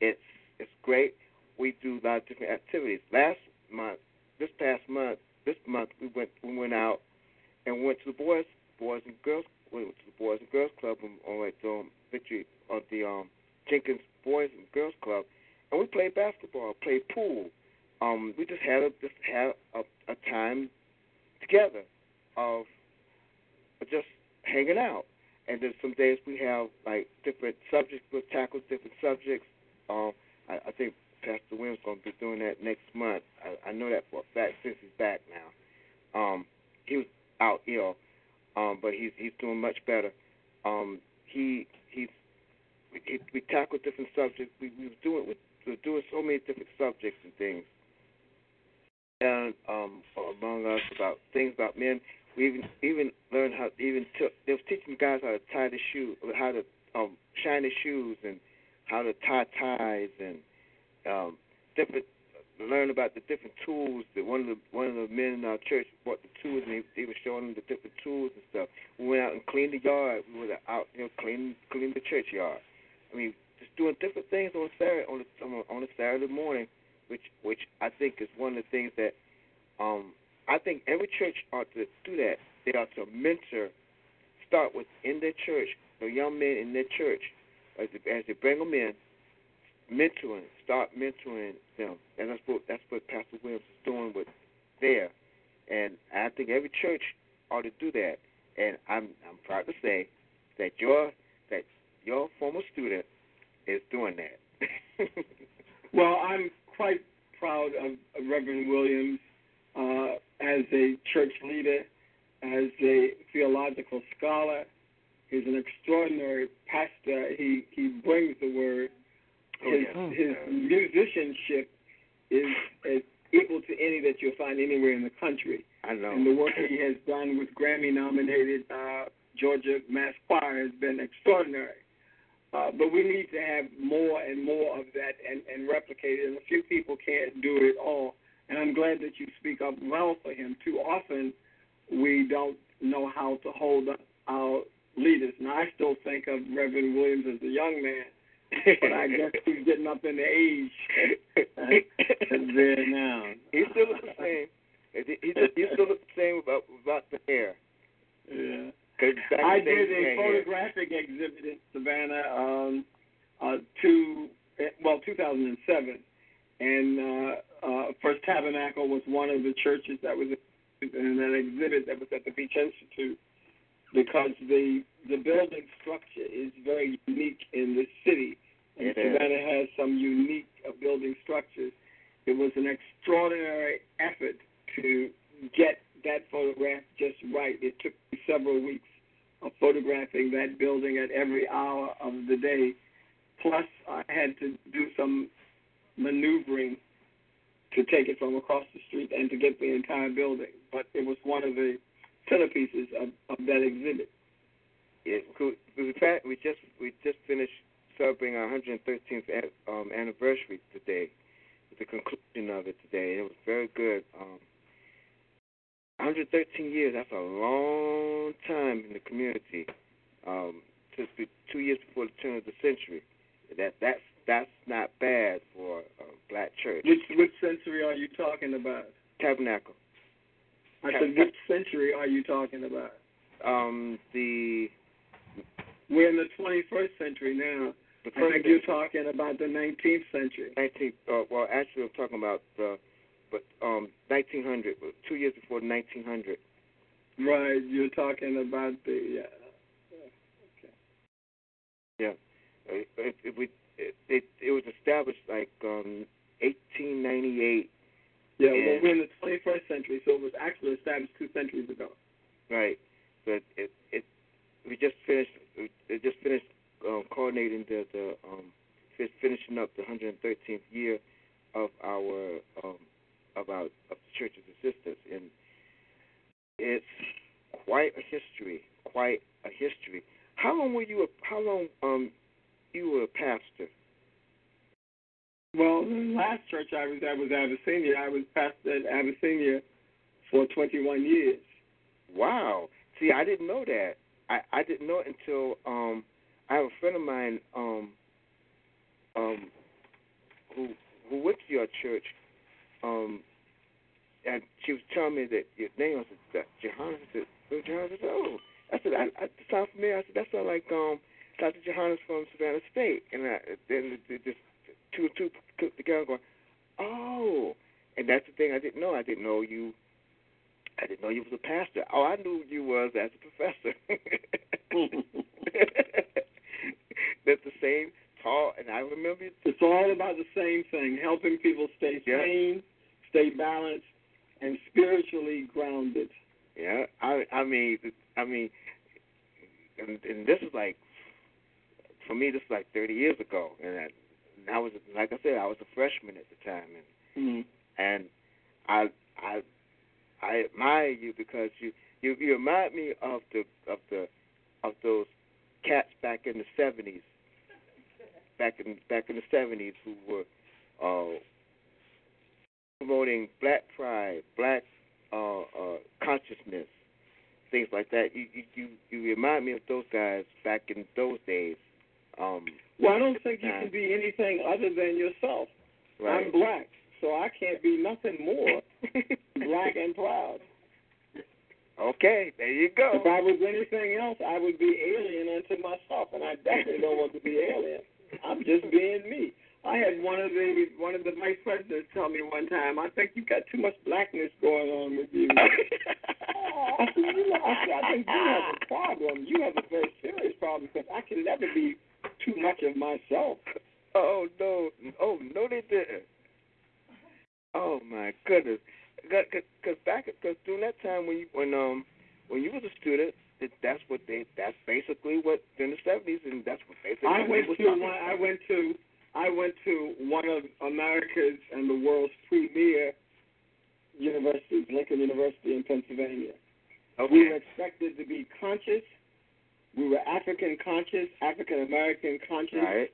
It's it's great. We do a lot of different activities. Last month, this past month, this month we went we went out and went to the boys boys and girls we went to the boys and girls club on, on the um, victory of the um, Jenkins Boys and Girls Club, and we played basketball, played pool. Um, we just had a just had a, a time together of just hanging out. And then some days we have like different subjects. We'll tackle different subjects. Um, I, I think Pastor Williams going to be doing that next month. I, I know that for a fact since he's back now. Um, he was out ill, um, but he's he's doing much better. Um, he he's we, tackled different subjects. We, we were doing we were doing so many different subjects and things, and um, among us about things about men. We even even learned how even took they was teaching guys how to tie the shoe, how to um, shine the shoes, and how to tie ties, and um, different learn about the different tools. That one of the one of the men in our church brought the tools, and he, he was showing them the different tools and stuff. We went out and cleaned the yard. We were out, you know, cleaning cleaning the church yard. I mean, just doing different things on Saturday on a, on a, Saturday morning, which which I think is one of the things that um, I think every church ought to do that. They ought to mentor, start with in their church, the young men in their church, as they, as they bring them in, mentoring, start mentoring them, and that's what that's what Pastor Williams is doing with there. And I think every church ought to do that. And I'm I'm proud to say that your your former student is doing that. Well, I'm quite proud of, of Reverend Williams uh, as a church leader, as a theological scholar. He's an extraordinary pastor. He he brings the word. Oh, His yeah. his musicianship is, is equal to any that you'll find anywhere in the country. I know. And the work he has done with Grammy-nominated uh, Georgia Mass Choir has been extraordinary. Uh, but we need to have more and more of that and, and replicate it. And a few people can't do it all. And I'm glad that you speak up well for him. Too often, we don't know how to hold up our leaders. Now, I still think of Reverend Williams as a young man, but I guess he's getting up in the age there now. He still looks the same. He, he, he still looks the same about about the hair. Yeah. I in the day, did a photographic exhibit in Savannah, um, uh, to well, 2007, and uh, uh, First Tabernacle was one of the churches that was in that exhibit that was at the Beach Institute because the the building structure is very unique in this city, and It is. Savannah has some unique uh, building structures. it was an extraordinary effort to get that photograph just right. It took me several weeks of photographing that building at every hour of the day. Plus, I had to do some maneuvering to take it from across the street and to get the entire building. But it was one of the centerpieces of, of that exhibit. In fact, we just we just finished celebrating our 113th um, anniversary today. The conclusion of it today. It was very good. Um, 113 years. That's a long time in the community. Um, since the, two years before the turn of the century. That that's that's not bad for a black church. Which which century are you talking about? Tabernacle. I said, which century are you talking about? Um, the We're in the 21st century now. the I think you're talking about the 19th century. 19. Uh, well, actually, I'm talking about the, but um, 1900. Two years before 1900. Right, you're talking about the. Uh, Yeah. Uh, It, it, it, it, it, it was established like um, 1898. yeah, And- well, we're in the 21st century, so it was actually established two centuries ago. Right. But it it we just finished we it just finished um, coordinating the the um finishing up the 113th year of our um our of the church's existence and it's quite a history, quite a history. How long were you a how long um you were a pastor? Well, the last church I was at was Abyssinia. I was pastor at Abyssinia for 21 years. Wow. See, I didn't know that. I I didn't know it until um I have a friend of mine um um who who went to your church um and she was telling me that your name was uh, Jahannes. I said, oh, Jahannes. I said, oh, I said, I, sounds familiar. I said, that sounds like um Dr. Jahannes from Savannah State. And I then just two and two put together, going, oh. And that's the thing I didn't know. I didn't know you I didn't know you was a pastor. Oh, I knew you was as a professor. That's the same tall, and I remember. It. It's all about the same thing: helping people stay Yeah. sane, stay balanced, and spiritually grounded. Yeah, I I mean I mean, and, and this is like for me this is like 30 years ago, and I, and I was like I said I was a freshman at the time, and Mm-hmm. and I I I admire you because you you you remind me of the of the of those cats back in the seventies back in back in the seventies who were uh promoting black pride, black uh uh consciousness, things like that. You you you, you remind me of those guys back in those days. Um Well, I don't think you can be anything other than yourself. right. I'm black, so I can't be nothing more black and proud. Okay, there you go. If I was anything else, I would be alien unto myself, and I definitely don't want to be alien. I'm just being me. I had one of the one of the vice presidents tell me one time, I think you've got too much blackness going on with you. I said, you know, I, said, I think you have a problem. You have a very serious problem because I can never be too much of myself. Oh no! Oh no, they didn't. Oh my goodness! Because back, because during that time when you when um when you was a student, that that's what they that's basically what in the seventies, and that's what basically I went to one, I went to I went to one of America's and the world's premier universities, Lincoln University in Pennsylvania. Okay. We were expected to be conscious. We were African conscious, African American conscious. Right.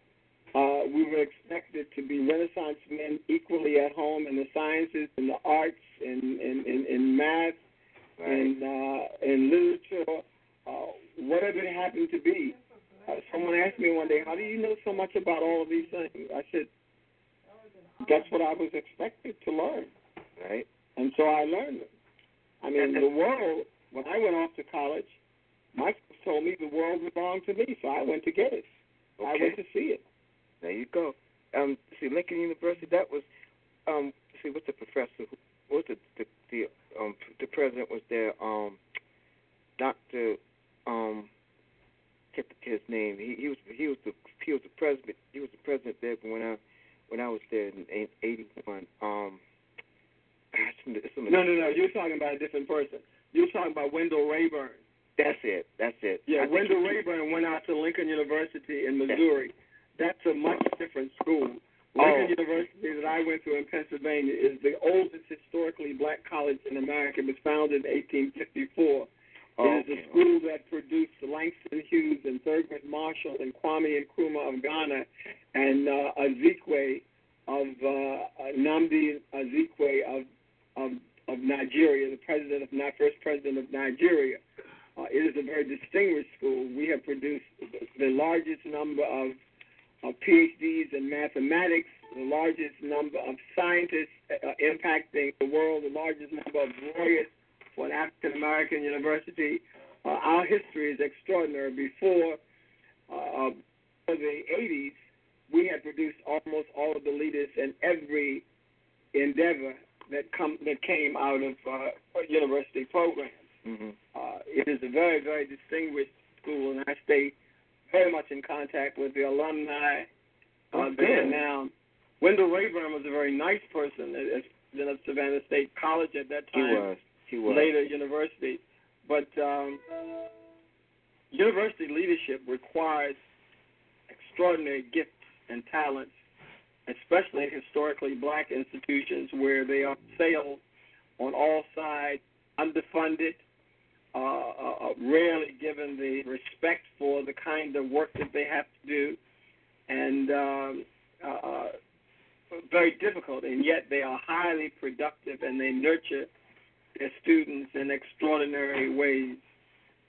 Uh, we were expected to be Renaissance men equally at home in the sciences, in the arts, in in, in, in math, Right. in uh, in literature, uh, whatever it happened to be. Uh, someone asked me one day, "How do you know so much about all of these things?" I said, "That's what I was expected to learn, Right. and so I learned it." I mean, the world. When I went off to college, my folks told me the world belonged to me, so I went to get it. I went to see it. There you go. Um, see, Lincoln University. That was um. See, what's the professor? Who, what the the, the um the president was there? Um, Doctor um. Get the kid's name. He he was he was the he was the president. He was the president there when I when I was there in '81. Um, gosh, some- No, no, no. You're talking about a different person. You're talking about Wendell Rayburn. That's it. That's it. Yeah, I Wendell Rayburn went out to Lincoln University in Missouri. That's a much different school. Lincoln Oh. University that I went to in Pennsylvania is the oldest historically black college in America. It was founded in 1854. Oh, It is a school that produced Langston Hughes and Thurgood Marshall and Kwame Nkrumah of Ghana and uh, Azikiwe of uh, uh, Nnamdi Azikiwe of, of of Nigeria, the president of first president of Nigeria. Uh, it is a very distinguished school. We have produced the largest number of, of PhDs in mathematics, the largest number of scientists uh, impacting the world, the largest number of lawyers for an African American university. Uh, our history is extraordinary. Before uh, the 80s, we had produced almost all of the leaders in every endeavor that come that came out of uh, university programs. Mhm. Uh, it is a very, very distinguished school, and I stay very much in contact with the alumni. Uh, good. now. Wendell Rayburn was a very nice person at, at president of Savannah State College at that time. He was. He was. Later university, but um, university leadership requires extraordinary gifts and talents, especially in historically black institutions where they are assailed on all sides, underfunded, uh, uh, uh, rarely given the respect for the kind of work that they have to do, and um, uh, uh, very difficult. And yet they are highly productive and they nurture their students in extraordinary ways.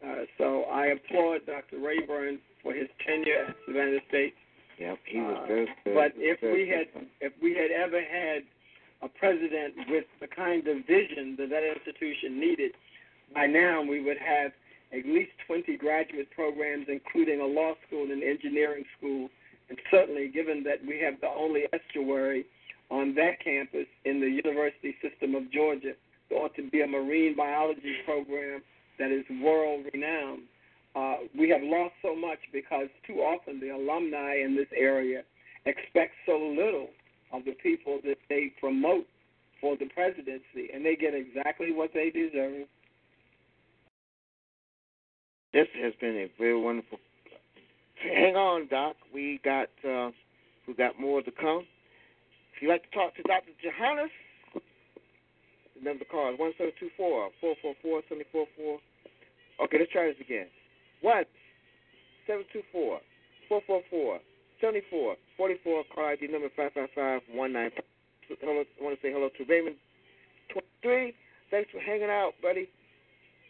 Uh, so I applaud Dr. Rayburn for his tenure at Savannah State. Yep, he was Uh, very good. But if very we had good. if we had ever had a president with the kind of vision that that institution needed, by now we would have at least 20 graduate programs, including a law school and an engineering school. And certainly, given that we have the only estuary on that campus in the university system of Georgia, ought to be a marine biology program that is world renowned. Uh, we have lost so much because too often the alumni in this area expect so little of the people that they promote for the presidency, and they get exactly what they deserve. This has been a very wonderful. Hang on, Doc. We got uh, we got more to come. If you'd like to talk to Dr. Jahannes, remember the call one seven two four four four four seventy four four. Okay, let's try this again. One seven two four four four four seventy four forty four. Call ID number five five five one nine. Hello, I want to say hello to Raymond twenty three. Thanks for hanging out, buddy.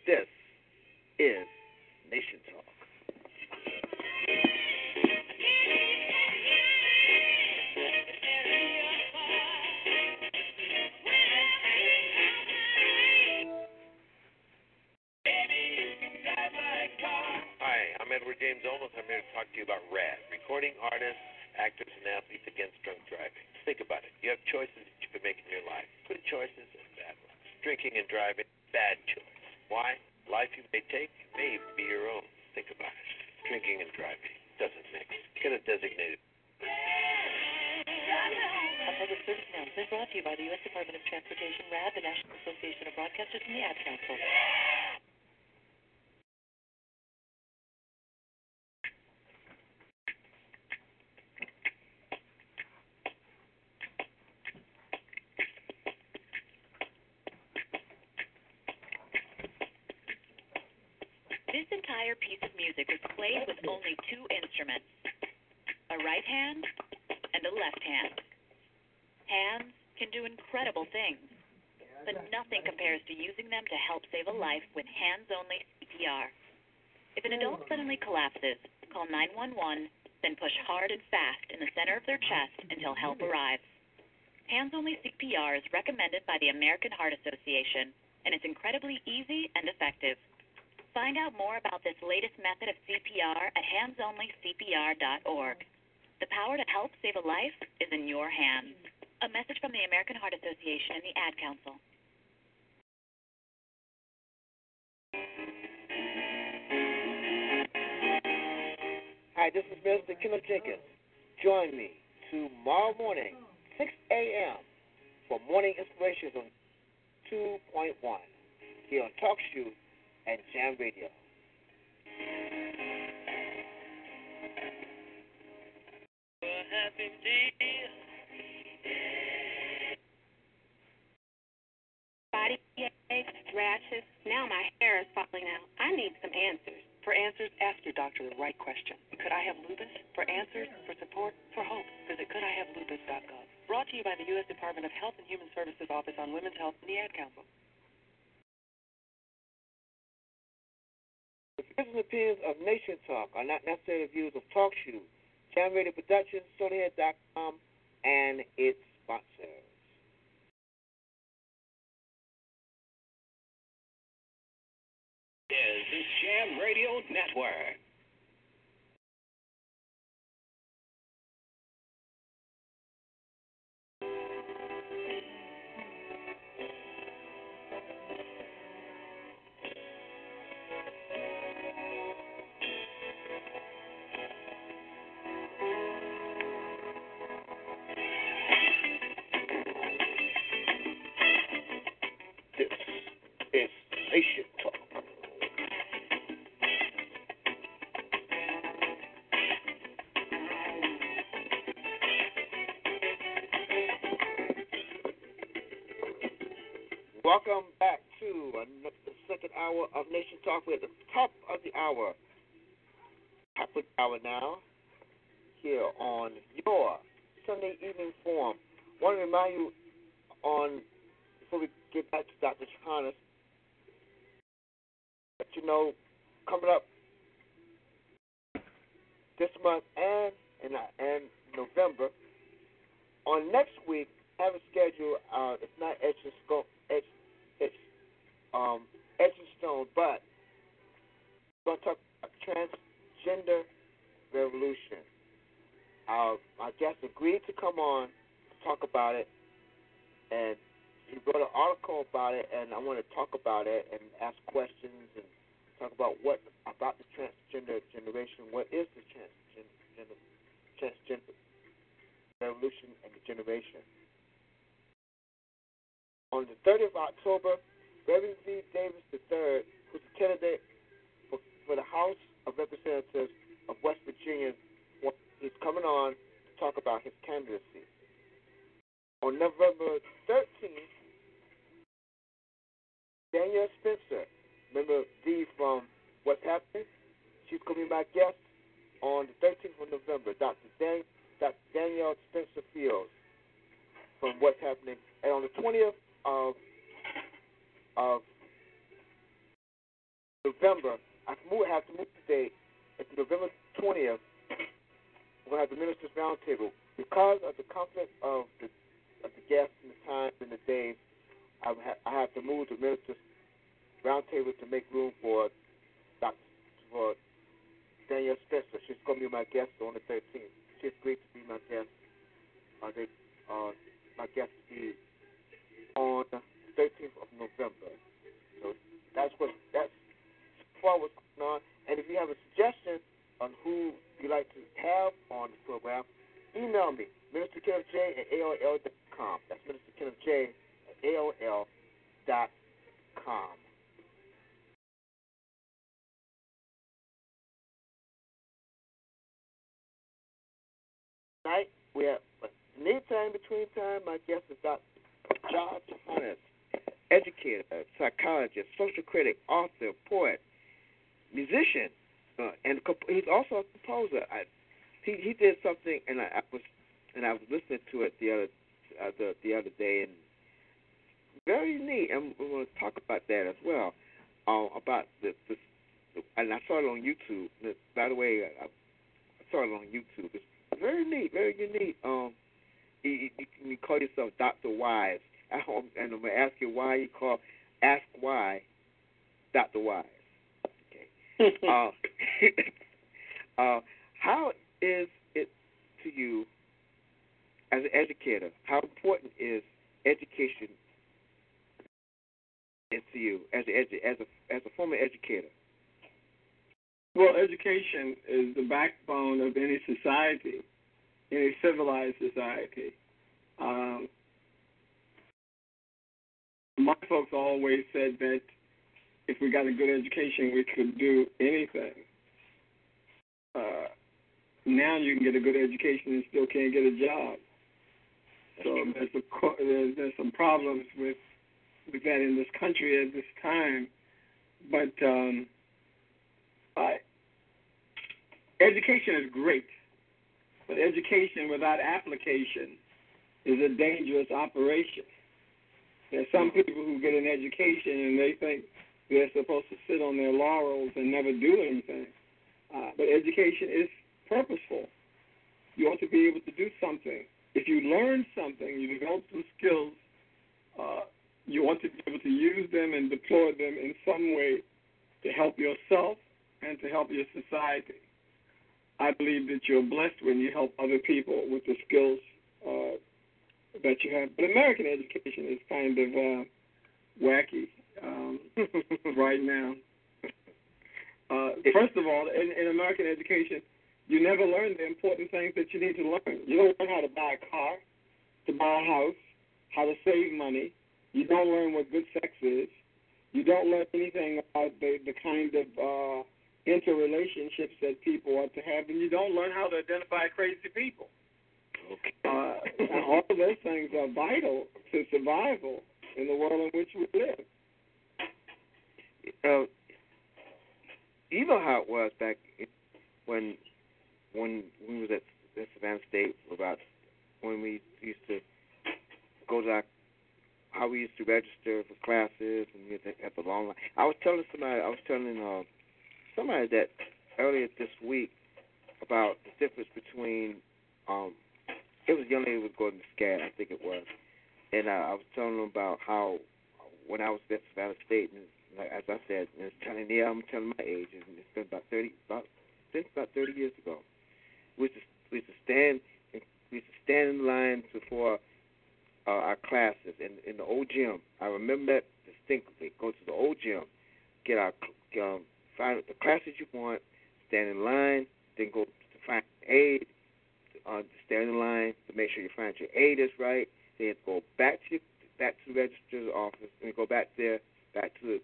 This is Nation Talk. Recording artists, Talk. Are not necessarily the views of Talk Shoe, Jam Radio Productions, SonyHead.com, hour of Nation Talk. We're at the top of the hour. Top of the hour now, here on your Sunday evening forum. I want to remind you on before we get back to Dr. Jahannes, that you know, coming up this month and and and November. On next week, have a schedule. Uh, it's not stone, etched, etched, um, etched stone, but going to talk about transgender revolution. Our, our guest agreed to come on to talk about it, and he wrote an article about it, and I want to talk about it and ask questions and talk about what about the transgender generation. What is the transgender transgender revolution and the generation? On the 30th of October, Reverend V. Davis III, who's a candidate for, for the House of Representatives of West Virginia, is coming on to talk about his candidacy. On November 13th, Danielle Spencer, remember Dee from What's Happening? She's going to my guest on the 13th of November. Dr. Dan, Dr. Danielle Spencer Fields from What's Happening. And on the 20th of of November, I have to move, have to move the date. It's November 20th. We're going to have the Ministers Roundtable. Because of the conflict of the of the guests and the times and the days, I ha- I have to move the Ministers Roundtable to make room for Dr. for Danielle Spencer. She's going to be my guest on the 13th. She's agreed to be my guest. Uh, they, uh, my guest be on 13th of November. So that's what that's far what's going on. And if you have a suggestion on who you'd like to have on the program, email me, Minister Kenneth J at AOL.com. That's Minister Kenneth J at AOL.com. Tonight, we have anytime between time, my guest is Dr. John Hannes, educator, psychologist, social critic, author, poet, musician, uh, and comp- he's also a composer. I, he he did something, and I, I was and I was listening to it the other uh, the the other day, and very neat. And we're going to talk about that as well. Uh, about the, the and I saw it on YouTube. By the way, I, I saw it on YouTube. It's very neat, very unique. Um, you, you, you call yourself Doctor Wise, and I'm gonna ask you why you call ask why Doctor Wise. Okay. uh, uh, how is it to you as an educator? How important is education is to you as a, as a as a former educator? Well, education is the backbone of any society. any civilized society. Um, my folks always said that if we got a good education, we could do anything. Uh, now you can get a good education and still can't get a job. So there's, a, there's, there's some problems with with that in this country at this time. But um, I, education is great, but education without application is a dangerous operation. There's some people who get an education and they think they're supposed to sit on their laurels and never do anything. Uh, but education is purposeful. You ought to be able to do something. If you learn something, you develop some skills, uh, you want to be able to use them and deploy them in some way to help yourself and to help your society. I believe that you're blessed when you help other people with the skills uh, that you have. But American education is kind of uh, wacky um, right now. Uh, first of all, in, in American education, you never learn the important things that you need to learn. You don't learn how to buy a car, to buy a house, how to save money. You don't learn what good sex is. You don't learn anything about the, the kind of uh, interrelationships that people ought to have, and you don't learn how to identify crazy people. Uh, all of those things are vital to survival in the world in which we live. Uh, you know how it was back when when we was at, at Savannah State about when we used to go to our how we used to register for classes and we had the long line. I was telling somebody, I was telling uh, somebody that earlier this week about the difference between um, it was a young lady was going to SCAD, I think it was, and uh, I was telling them about how when I was at Savannah State, and like as I said, and it's telling yeah, I'm telling my age, and it's been about thirty about since about thirty years ago. We used to we used to stand we used to stand in line before uh, our classes in in the old gym. I remember that distinctly. Go to the old gym, get our um, find the classes you want, stand in line, then go to find aid, uh, stand in line to make sure your aid is right. Then go back to your, back to the registrar's office, and go back there, back to the,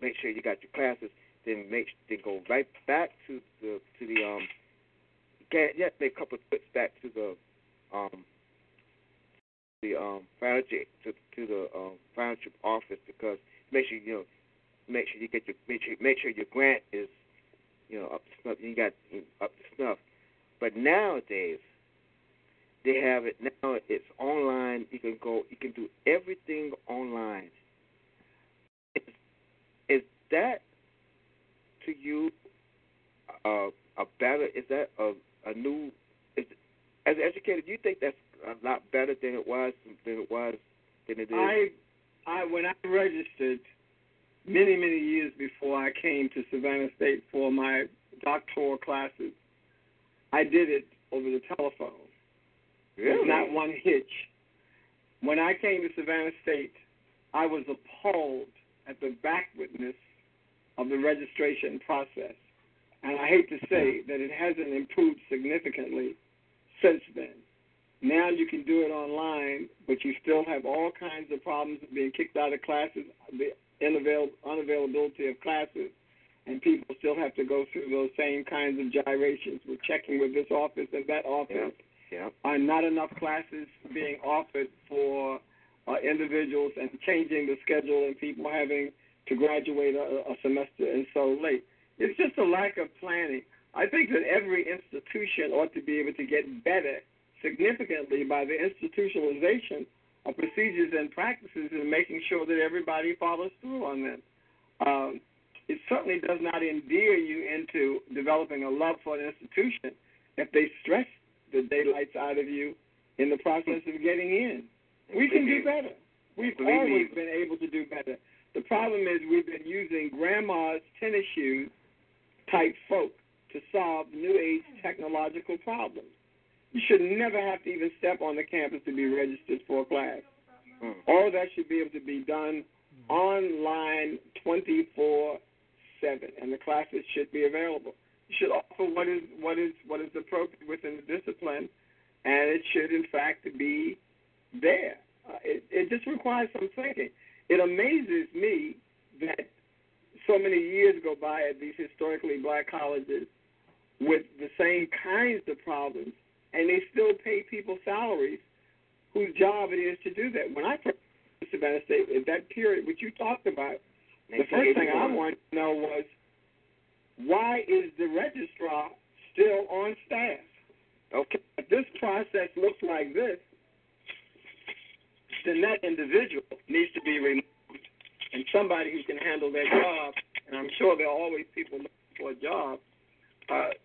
make sure you got your classes. Then make then go right back to the to the um. Get, yeah, make a couple of trips back to the um the um financial to to the um financial office because make sure you know make sure you get your make sure make sure your grant is you know up to snuff. You got up to snuff. But nowadays they have it now. It's online. You can go. You can do everything online. Is, is that to you uh, a better? Is that a a new? Is, as an educator, do you think that's a lot better than it was than it was than it is? I, I when I registered many many years before I came to Savannah State for my doctoral classes, I did it over the telephone. Really? Not one hitch. When I came to Savannah State, I was appalled at the backwardness of the registration process. And I hate to say that it hasn't improved significantly since then. Now you can do it online, but you still have all kinds of problems of being kicked out of classes, the unavail- unavailability of classes, and people still have to go through those same kinds of gyrations with checking with this office and that office. Yeah. Are not enough classes being offered for uh, individuals and changing the schedule and people having to graduate a, a semester and so late. It's just a lack of planning. I think that every institution ought to be able to get better significantly by the institutionalization of procedures and practices and making sure that everybody follows through on them. Um, it certainly does not endear you into developing a love for an institution if they stress the daylights out of you in the process of getting in. We can do better. We've Believe always been able to do better. The problem is we've been using grandma's tennis shoes type folk to solve new age technological problems. You should never have to even step on the campus to be registered for a class. Mm. All that should be able to be done online 24 7, and the classes should be available. Should offer what is what is what is appropriate within the discipline, and it should in fact be there. Uh, it, it just requires some thinking. It amazes me that so many years go by at these historically black colleges with the same kinds of problems, and they still pay people salaries whose job it is to do that. When I first Savannah State, at that period, which you talked about, the first thing I wanted to know was why is the registrar still on staff? Okay, if this process looks like this, then that individual needs to be removed and somebody who can handle their job. And I'm sure there are always people looking for a job. Uh,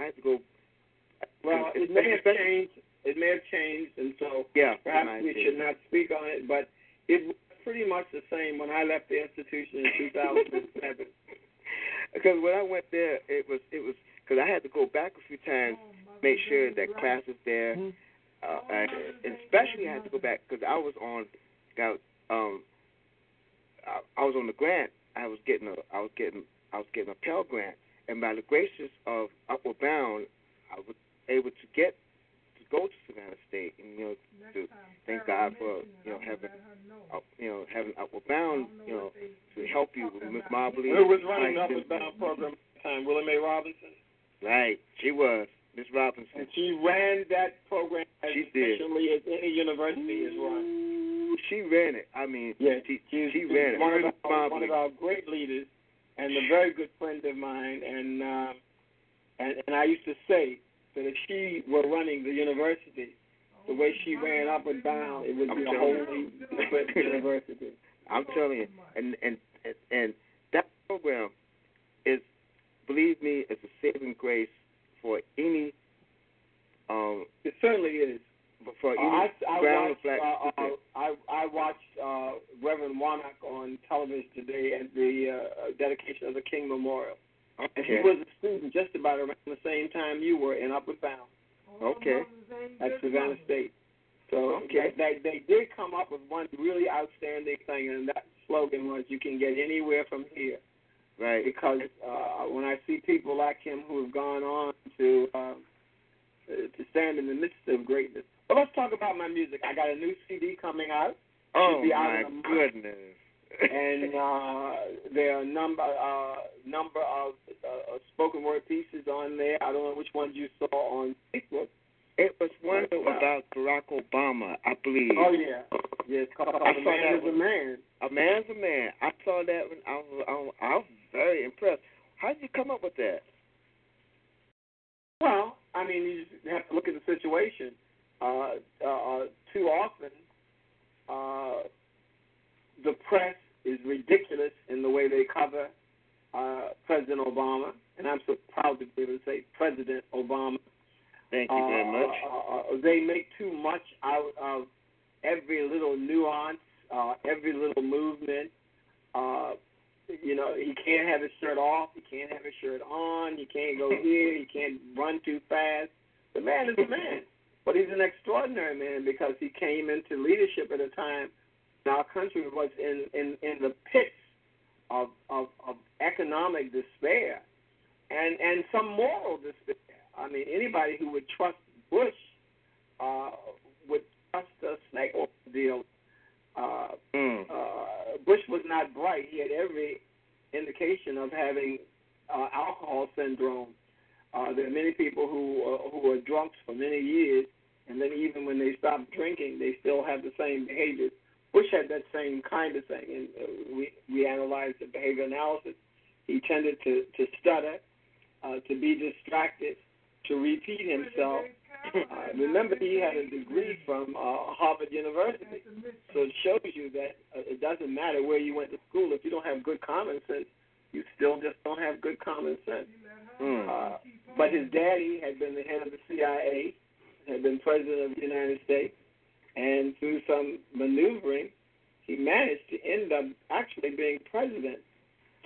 I have to go. Well, it may have changed. It may have changed, and so Yeah, perhaps we should not speak on it. But it was pretty much the same when I left the institution in 2007. Because when I went there, it was it was because I had to go back a few times, make sure that class was there, uh, and and especially I had to go back because I was on, got um, I, I was on the grant. I was getting a I was getting I was getting a Pell grant, and by the graces of Upward Bound, I was able to get to go to Savannah State, and you know, to thank God for you know having uh, you know having Upward Bound, you know, to help you with Miss Mobley. Who was running the Upward Bound program at the time? Willie Mae Robinson. Right, she was Miss Robinson. And she ran that program as She did. efficiently as any university is run. She ran it. I mean, Yeah, she she's, she ran it. one, Her of and our, one of our great leaders and a very good friend of mine. And um, and and I used to say that if she were running the university, the way she ran up and down, it would I'm be a telling wholly different university. I'm telling you, and and and, and that program is, believe me, is a saving grace for any um It certainly is. For Uh, I, I brown or watched, black. uh, uh. I, I watched uh, Reverend Warnock on television today at the uh, dedication of the King Memorial. And he was a student just about around the same time you were in Upward Bound Okay. at Savannah State. So Okay. they, they did come up with one really outstanding thing, and that slogan was, "You can get anywhere from here." Right. Because uh, when I see people like him who have gone on to uh, to stand in the midst of greatness. But let's talk about my music. I got a new CD coming out. Oh out my a goodness. and uh, there are a number uh, number of uh, spoken word pieces on there. I don't know which ones you saw on Facebook. It was one about Barack Obama, I believe. Oh yeah, yeah. It's called I "The saw Man that a. Man." A man's a man. I saw that one. I was, I was, I was very impressed. How did you come up with that? Well, I mean, you just have to look at the situation. Uh, uh, too often, uh, the press is ridiculous in the way they cover uh, President Obama, and I'm so proud to be able to say President Obama. Thank you very Uh, much. Uh, uh, they make too much out of every little nuance, uh, every little movement. Uh, you know, he can't have his shirt off, he can't have his shirt on, he can't go here, he can't run too fast. The man is a man, but he's an extraordinary man because he came into leadership at a time when our country was in in in the pits of of, of economic despair and and some moral despair. I mean, anybody who would trust Bush uh, would trust a snake oil deal. Uh, Mm. uh, Bush was not bright. He had every indication of having uh, alcohol syndrome. Uh, there are many people who uh, who are drunks for many years, and then even when they stop drinking, they still have the same behaviors. Bush had that same kind of thing, and uh, we we analyzed the behavior analysis. He tended to to stutter, uh, to be distracted, to repeat himself. Uh, remember, he had a degree from uh, Harvard University, so it shows you that uh, it doesn't matter where you went to school. If you don't have good common sense, you still just don't have good common sense. Mm. Uh, but his daddy had been the head of the CIA, had been president of the United States, and through some maneuvering, he managed to end up actually being president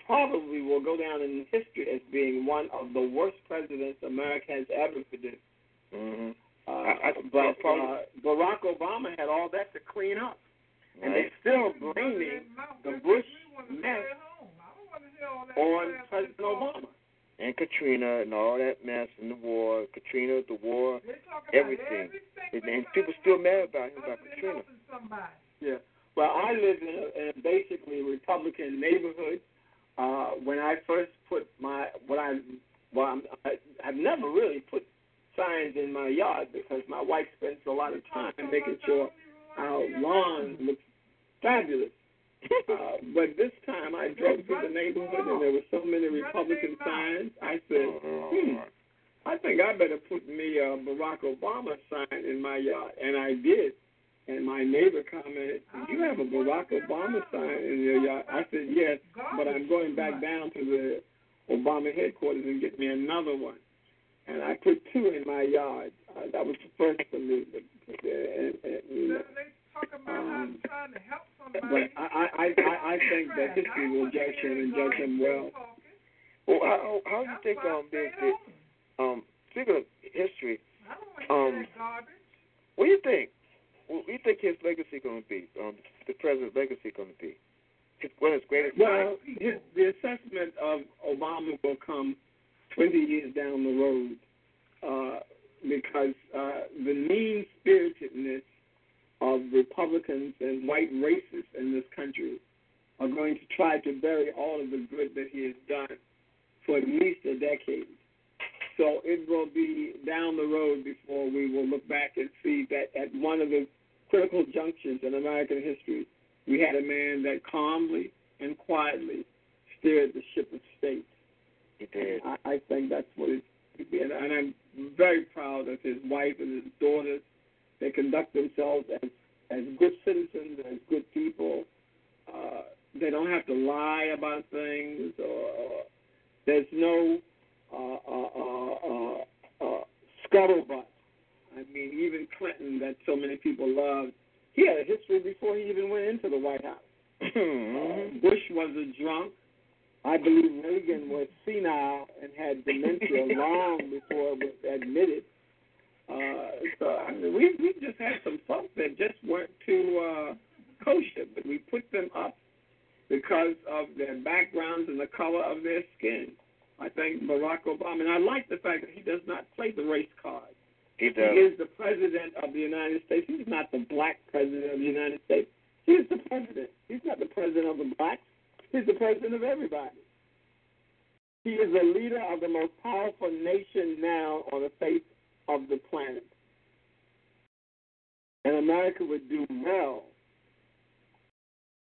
probably will go down in history as being one of the worst presidents America has ever produced. Mm-hmm. Uh, I- I- but uh, Barack Obama had all that to clean up, and they're still blaming the Bush mess on President Obama. And Katrina and all that mess and the war, Katrina, the war, everything. And, and people still mad about him about Katrina. Yeah. Well, I live in a, in a basically Republican neighborhood. Uh, when I first put my what I well, I'm, I, I've never really put signs in my yard because my wife spends a lot of time making sure our lawn looks fabulous. Uh, but this time I drove through the neighborhood and there were so many Republican signs. I said, hmm, I think I better put me a Barack Obama sign in my yard, and I did. And my neighbor commented, you have a Barack Obama sign in your yard?" I said, "Yes, but I'm going back down to the Obama headquarters and get me another one." And I put two in my yard. Uh, that was the first for me. But, uh, and, and, you know, um, but I, I, I, I I think that history will judge him and judge him well. Well, how, how do you think um the, the um speaking of history, um what do you think? What do you think his legacy going to be? Um, the president's legacy going to be? His, what greatest? Well, his, the assessment of Obama will come 20 years down the road uh, because uh, the mean spiritedness of Republicans and white racists in this country are going to try to bury all of the good that he has done for at least a decade. So it will be down the road before we will look back and see that at one of the critical junctions in American history, we had a man that calmly and quietly steered the ship of state. He did. I, I think that's what it should be. And, and I'm very proud of his wife and his daughters. They conduct themselves as, as good citizens, as good people. Uh, they don't have to lie about things. Or, or there's no uh, uh, uh, uh, uh, scuttlebutt. I mean, even Clinton, that so many people loved, he had a history before he even went into the White House. Uh, Bush was a drunk. I believe Reagan was senile and had dementia long before it was admitted. Uh, so I mean, we we just had some folks that just weren't too uh, kosher, but we put them up because of their backgrounds and the color of their skin. I think Barack Obama, and I like the fact that he does not play the race card. He does. He is the president of the United States. He's not the black president of the United States. He is the president. He's not the president of the blacks. He's the president of everybody. He is the leader of the most powerful nation now on the face of the planet. And America would do well,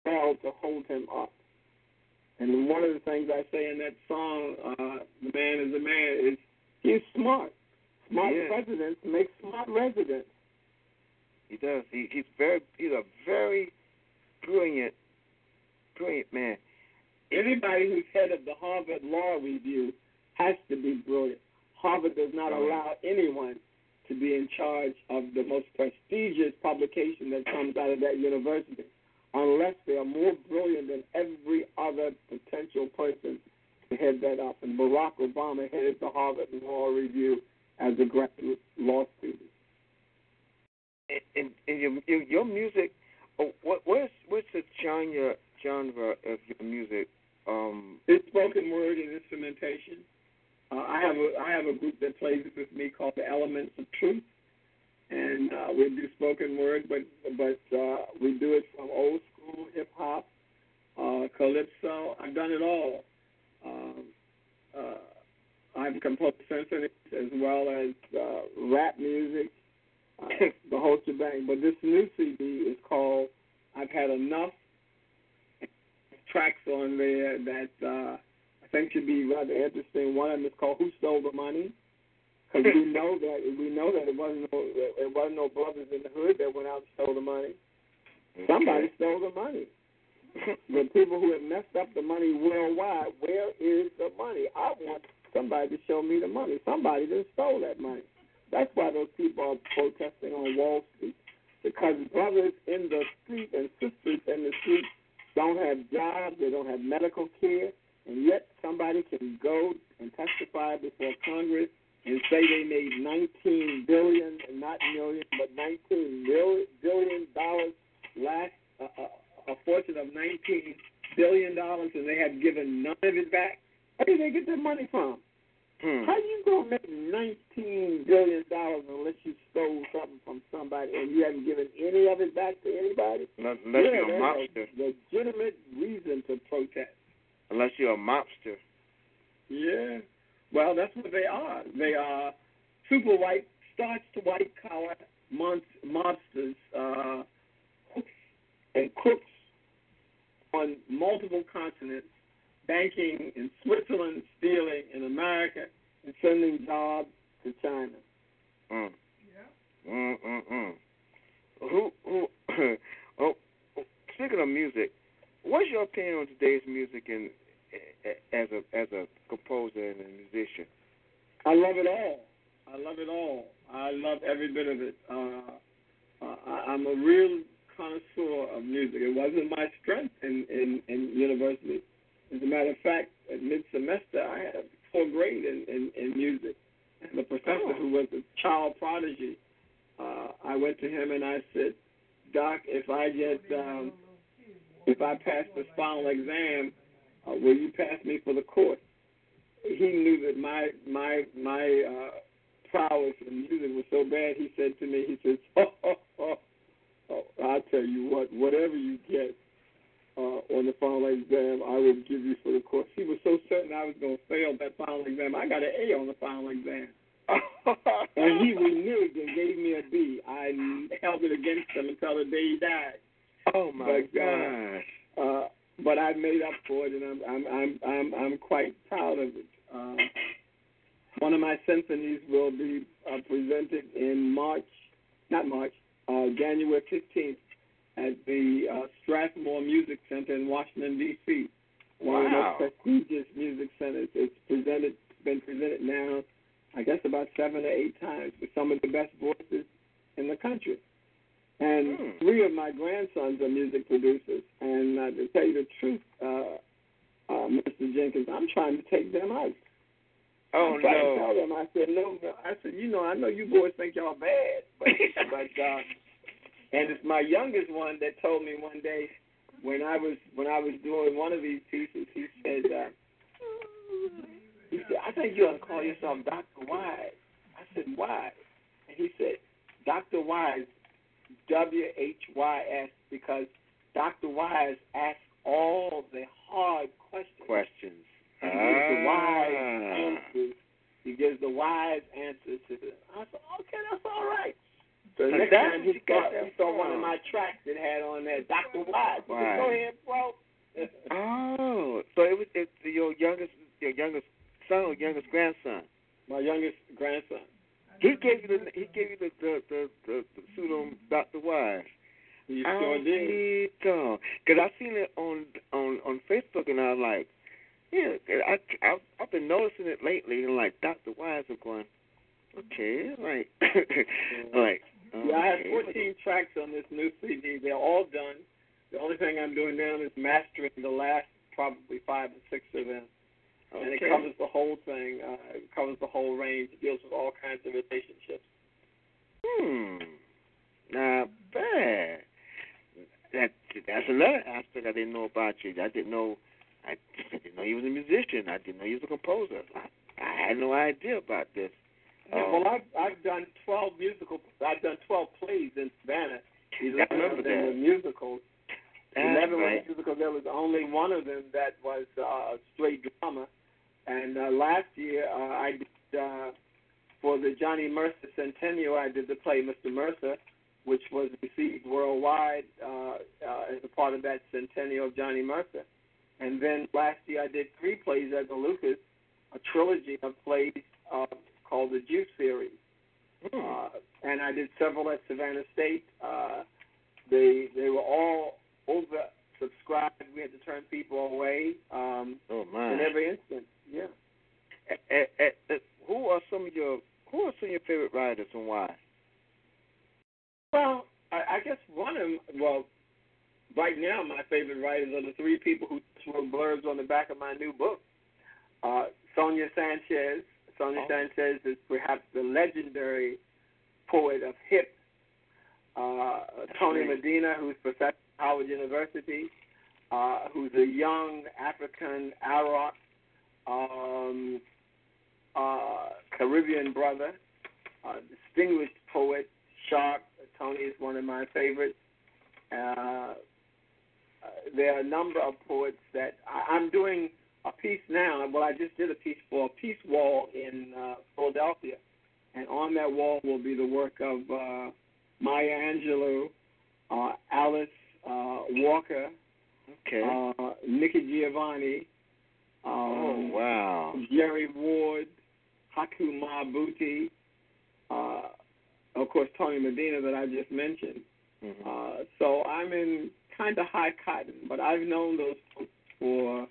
well to hold him up. And one of the things I say in that song, uh, "The Man Is a Man," is he's smart. Smart Yeah. presidents make smart residents. He does. He he's very he's a very brilliant brilliant man. Anybody who's head of the Harvard Law Review has to be brilliant. Harvard does not allow anyone to be in charge of the most prestigious publication that comes out of that university unless they are more brilliant than every other potential person to head that up. And Barack Obama headed the Harvard Law Review as a graduate law student. And, and, and your, your your music, oh, what what's what's the genre genre of your music? Um, It's spoken word and instrumentation. Uh, I have a I have a group that plays with me called the Elements of Truth, and uh, we do spoken word, but but uh, we do it from old school hip hop, uh, calypso. I've done it all. Um, uh, I've composed symphonies as well as uh, rap music, uh, the whole shebang. But this new CD is called "I've Had Enough." Tracks on there that uh, think should be rather interesting. One of them is called "Who Stole the Money," because we know that we know that it wasn't no it wasn't no brothers in the hood that went out and stole the money. Somebody stole the money. the people who have messed up the money worldwide, where is the money? I want somebody to show me the money. Somebody that stole that money. That's why those people are protesting on Wall Street. Because brothers in the street and sisters in the street don't have jobs, they don't have medical care, and yet somebody can go and testify before Congress and say they made 19 billion, not million, but 19 billion dollars last, uh, a, a fortune of 19 billion dollars, and they have given none of it back. Where did they get their money from? Hmm. How you gonna make 19 billion dollars unless you stole something from somebody and you haven't given any of it back to anybody? Unless yeah, you're a. Legitimate reason to protest. Unless you're a mobster. Yeah. Well, that's what they are. They are super white, starch to white collar mon- mobsters, uh, hooks and crooks on multiple continents, banking in Switzerland, stealing in America, and sending jobs to China. Mm. Mm mm mm. Who who? oh, speaking of music, what's your opinion on today's music and as a as a composer and a musician? I love it all. I love it all. I love every bit of it. Uh, uh, I, I'm a real connoisseur of music. It wasn't my strength in, in, in university. As a matter of fact, at mid semester, I had a poor grade in, in, in music. And the professor, who was a child prodigy, uh, I went to him and I said, Doc, if I get, um, if I pass this final exam, uh, will you pass me for the course? He knew that my my my uh, prowess in music was so bad. He said to me, he says, oh, oh, oh, oh I'll tell you what, whatever you get uh, on the final exam, I will give you for the course. He was so certain I was going to fail that final exam. I got an A on the final exam. and he reneged and gave me a B. I held it against him until the day he died. Oh my but, gosh! Uh, uh, but I made up for it, and I'm I'm I'm I'm, I'm quite proud of it. Uh, one of my symphonies will be uh, presented in March, not March, uh, January 15th at the uh, Strathmore Music Center in Washington D.C. One Wow. of the most prestigious music centers. It's presented, been presented now, I guess about seven or eight times with some of the best voices in the country. And Hmm. three of my grandsons are music producers. And uh, to tell you the truth, uh, uh, Mr. Jenkins, I'm trying to take them out. Oh I'm trying to tell them. I said no, no. I said, you know, I know you boys think y'all bad, but but uh, and it's my youngest one that told me one day when I was when I was doing one of these pieces. He said, uh, he said, I think you ought to call yourself Doctor Wise. I said, why? And he said, Doctor Wise, W H Y S, because Doctor Wise asks all the hard questions. Questions. He gives the wise Ah. answers. He gives the wise answers to the. I said, okay, that's all right. So the next time he saw, he saw one of my tracks that had on there, Dr. Wise. He said, go ahead, bro. Oh, so it was it's your youngest your youngest son or youngest grandson? my youngest grandson. He gave you the he gave you the the the, the, the pseudonym Doctor Wise. Oh, sure did. Because I seen it on on on Facebook and I was like, yeah, I, I I've been noticing it lately and like Doctor Wise I'm going, okay, like like. Yeah, I have okay. 14 tracks on this new CD. They're all done. The only thing I'm doing now is mastering the last probably five or six of them. And it covers the whole thing. Uh, it covers the whole range. It deals with all kinds of relationships. Hmm. Not bad. That that's another aspect I didn't know about you. I didn't know. I, I didn't know you was a musician. I didn't know you was a composer. I, I had no idea about this. Yeah, Um, well, I've I've done 12 musical. I've done 12 plays in Savannah. I remember of them were that. musicals. Eleven right. were musicals. There was only one of them that was uh, straight drama. And uh, last year uh, I did uh, for the Johnny Mercer Centennial. I did the play Mr. Mercer, which was received worldwide uh, uh, as a part of that centennial of Johnny Mercer. And then last year I did three plays at the Lucas, a trilogy of plays uh, called the Juice series. Hmm. Uh, and I did several at Savannah State. Uh, they they were all over subscribed. We had to turn people away um, oh my. in every instance. Yeah. Eh, eh, eh, who are some of your Who are some of your favorite writers and why? Well, I, I guess one of them. Well, right now my favorite writers are the three people who wrote blurbs on the back of my new book. Uh, Sonia Sanchez. Sonia Oh. Sanchez is perhaps the legendary poet of hip. Uh, Tony. Medina, who's professor at Howard University. uh, who's a young African Arab um, uh, Caribbean brother, uh, distinguished poet, sharp. Tony is one of my favorites. Uh, uh, there are a number of poets that I, I'm doing a piece now. Well, I just did a piece for a peace wall in uh, Philadelphia, and on that wall will be the work of uh, Maya Angelou, uh, Alice uh, Walker, Okay. uh, Nikki Giovanni, um, oh wow. Jerry Ward, Haki Madhubuti, uh, of course Tony Medina that I just mentioned. Mhm. Uh, so I'm in kind of high cotton, but I've known those folks for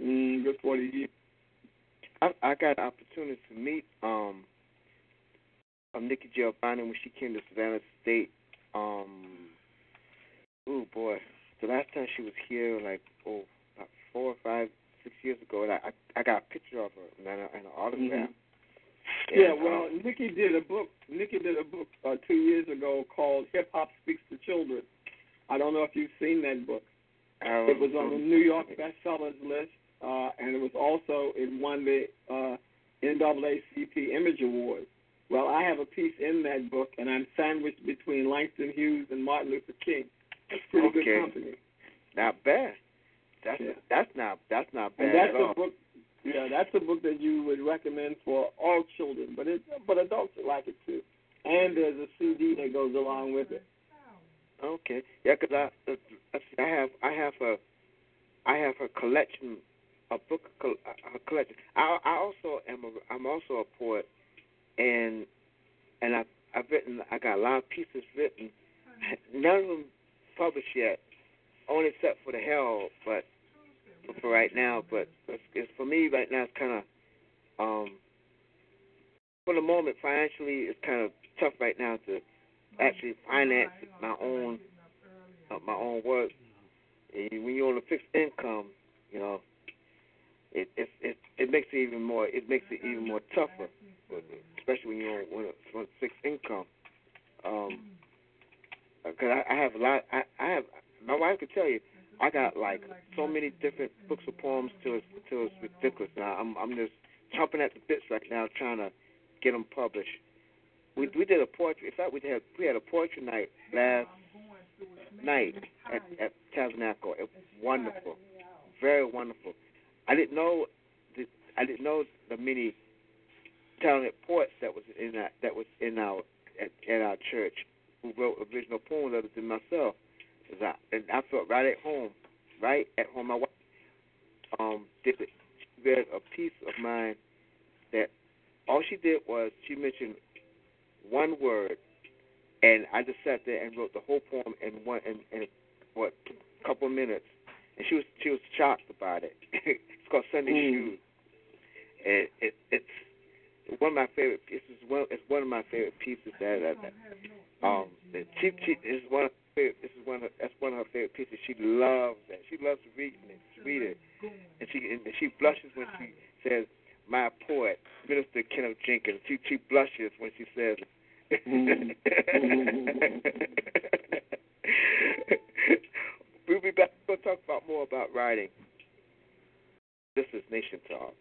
mm, good 40 years. I, I got an opportunity to meet um, um Nikki Giovanni when she came to Savannah State. Um, oh boy, the last time she was here, like oh, about four or five, six years ago, and I I, I got a picture of her and an, and an autograph. Mm-hmm. Yeah, well, um, Nikki did a book. Nikki did a book uh, two years ago called Hip Hop Speaks to Children. I don't know if you've seen that book. um, It was on the New York bestsellers list, uh, and it was also it won the uh, NAACP Image Award. Well, I have a piece in that book, and I'm sandwiched between Langston Hughes and Martin Luther King. That's pretty Okay. good company. Not bad. That's Yeah. that's not that's not bad And that's at all. a book. Yeah, that's a book that you would recommend for all children, but it but adults like it too. And there's a CD that goes along with it. Okay. Yeah, 'cause I uh, I I have I have a I have a collection a book a collection. I I also am a I'm also a poet, and and I I've written I got a lot of pieces written. None of them published yet, only except for the Herald, but for right now. But it's, it's for me right now. It's kind of um for the moment financially it's kind of tough right now to actually finance my own uh, my own work. And when you're on a fixed income, you know, it it it it makes it even more it makes it even more tougher, especially when you're on, it's fixed income. Um, because I, I have a lot. I I have my wife could tell you. I got like so many different books of poems till it's till it's ridiculous. Now I'm I'm just chomping at the bits right now trying to get them published. We we did a poetry. In fact, we had we had a poetry night last night at at Tabernacle. It was wonderful, very wonderful. I didn't know I didn't know the many talented poets that was in that that was in our at, at our church who wrote original poems other than myself. I, and I felt right at home, right at home. My wife um did read a piece of mine that all she did was she mentioned one word, and I just sat there and wrote the whole poem in one in, in what a couple of minutes, and she was she was shocked about it. it's called Sunday Mm. Shoes, and it, it's one of my favorite pieces. One it's one of my favorite pieces that, that, that um Chief Chief is one of her. This is one of that's one of her favorite pieces. She loves that. She loves to read it. Read it, and she and she blushes when she says, "My poet, Minister Kenneth Jenkins." She she blushes when she says. we'll be back. We'll talk about more about writing. This is Nation Talk.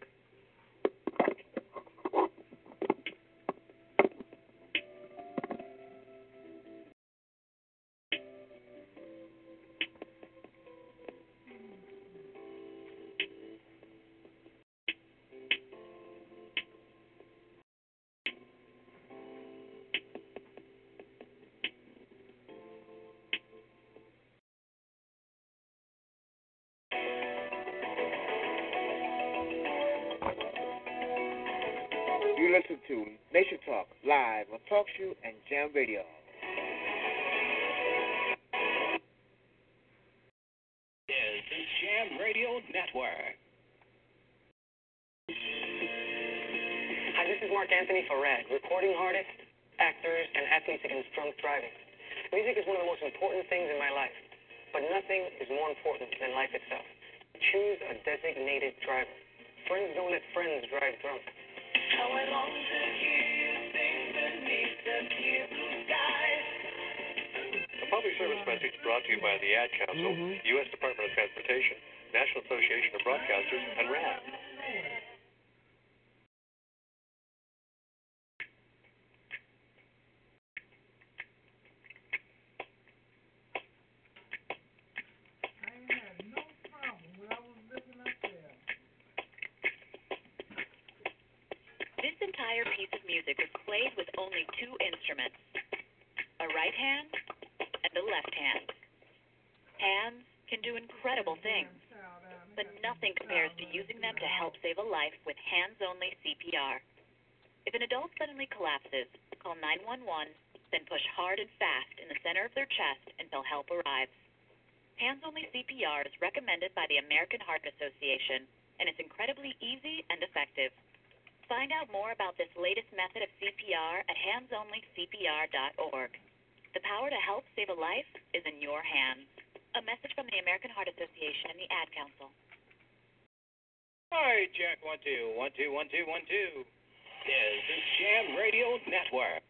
Live on TalkShoe and Jam Radio. Is the Jam Radio Network. Hi, this is Marc Anthony for RADD, recording artist, actors, and athletes against drunk driving. Music is one of the most important things in my life, but nothing is more important than life itself. Choose a designated driver. Friends don't let friends drive drunk. How I long to hear public service message brought to you by the Ad Council, Mhm. U.S. Department of Transportation, National Association of Broadcasters, and RADD. This entire piece of music was played with only two instruments a right hand and a left hand. Hands can do incredible things, but nothing compares to using them to help save a life with hands only CPR. If an adult suddenly collapses, call 911, then push hard and fast in the center of their chest until help arrives. Hands only CPR is recommended by the American Heart Association and is incredibly easy and effective. Find out more about this latest method of CPR at handsonlycpr.org. The power to help save a life is in your hands. A message from the American Heart Association and the Ad Council. Hi, Jack one two one two one two one two. This is Jam Radio Network.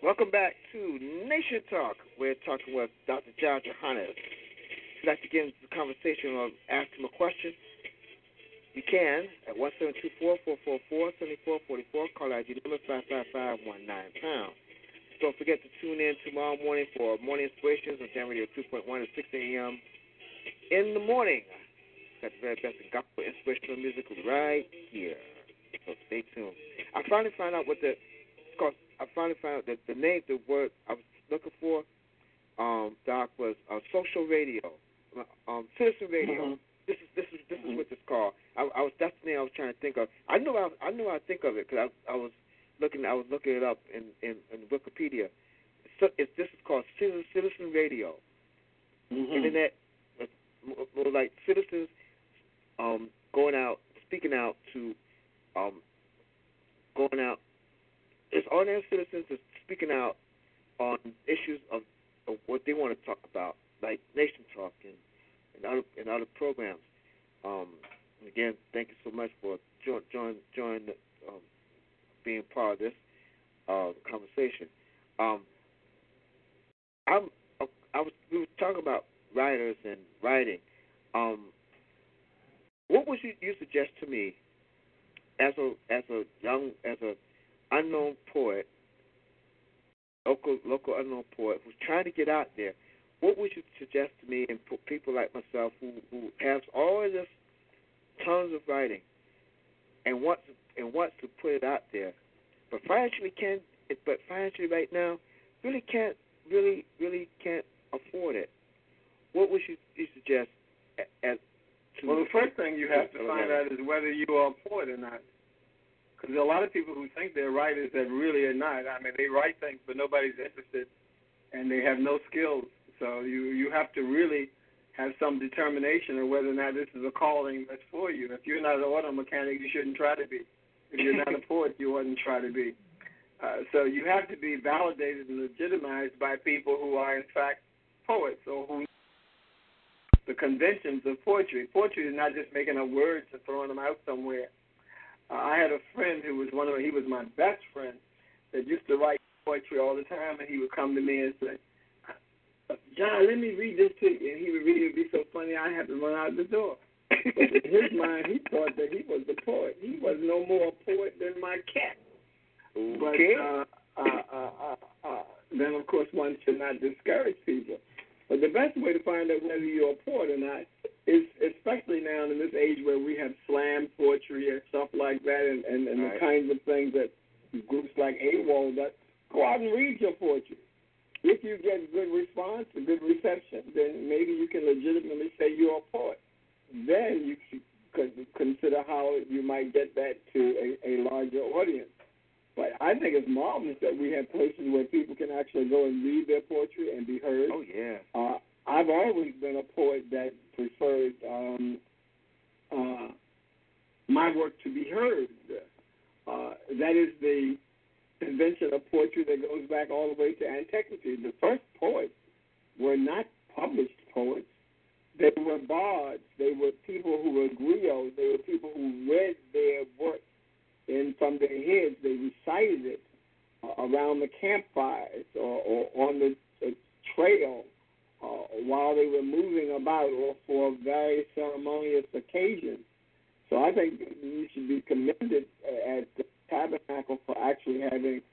Welcome back to Nation Talk. We're talking with Dr. John Jahannes. If you'd like to get into the conversation or ask him a question, you can at 172-444-7444. Call ID number 55519 pound. Don't forget to tune in tomorrow morning for Morning Inspirations on Jam Radio 2.1 at 6 a.m. in the morning. Got the very best of gospel inspirational music right here. So stay tuned. I finally found out what the called, I finally found out that the name, the word I was looking for, um, Doc, was uh, social radio, um, citizen radio. Mhm. This is this is this is what it's called. I, I was that's the name I was trying to think of. I knew I I knew I think of it because I I was looking I was looking it up in in, in Wikipedia. So it's this is called citizen citizen radio. Mhm. Internet, more, more like citizens um, going out, speaking out to, um, going out. It's ordinary citizens that's speaking out on issues of, of what they want to talk about, like Nation Talk and, and other and other programs. Um, again, thank you so much for join join join um, being part of this uh, conversation. Um, I'm I was we were talking about writers and writing. Um, what would you, you suggest to me as a as a young as a unknown poet, local local unknown poet who's trying to get out there? What would you suggest to me and for people like myself who who has all of this tons of writing and wants and wants to put it out there, but financially can't. but financially right now really can't really really can't afford it. What would you, you suggest as Well, the first thing you have to to- find out is whether you are poet or not. Because there are a lot of people who think they're writers that really are not. I mean, they write things, but nobody's interested, and they have no skills. So you you have to really have some determination of whether or not this is a calling that's for you. If you're not an auto mechanic, you shouldn't try to be. If you're not a poet, you oughtn't try to be. Uh, so you have to be validated and legitimized by people who are in fact poets or who the conventions of poetry. Poetry is not just making up words and throwing them out somewhere. Uh, I had a friend who was one of he was my best friend that used to write poetry all the time, and he would come to me and say, "John, let me read this to you." And he would read it. It'd be so funny. I had to run out the door. but in his mind, he thought that he was the poet. He was no more a poet than my cat. Okay. But uh, uh, uh, uh, uh, then, of course, one should not discourage people. But the best way to find out whether you're a poet or not is, especially now in this age where we have slam poetry and stuff like that, and, and, and Right. the kinds of things that groups like AWOL that go out and read your poetry. If you get good response, a good reception, then maybe you can legitimately say you're a poet. Then you could consider how you might get that to a, a larger audience. But I think it's marvelous that we have places where people can actually go and read their poetry and be heard. Oh yeah. Uh, I've always been a poet that preferred um, uh, my work to be heard. Uh, that is the invention of poetry that goes back all the way to antiquity. The first poets were not published poets. They were bards. They were people who were griots. They were people who read their work in from their heads. They recited it uh, around the campfires or, or on the, the trail uh, while they were moving about or for various ceremonious occasions. So I think you should be commended I think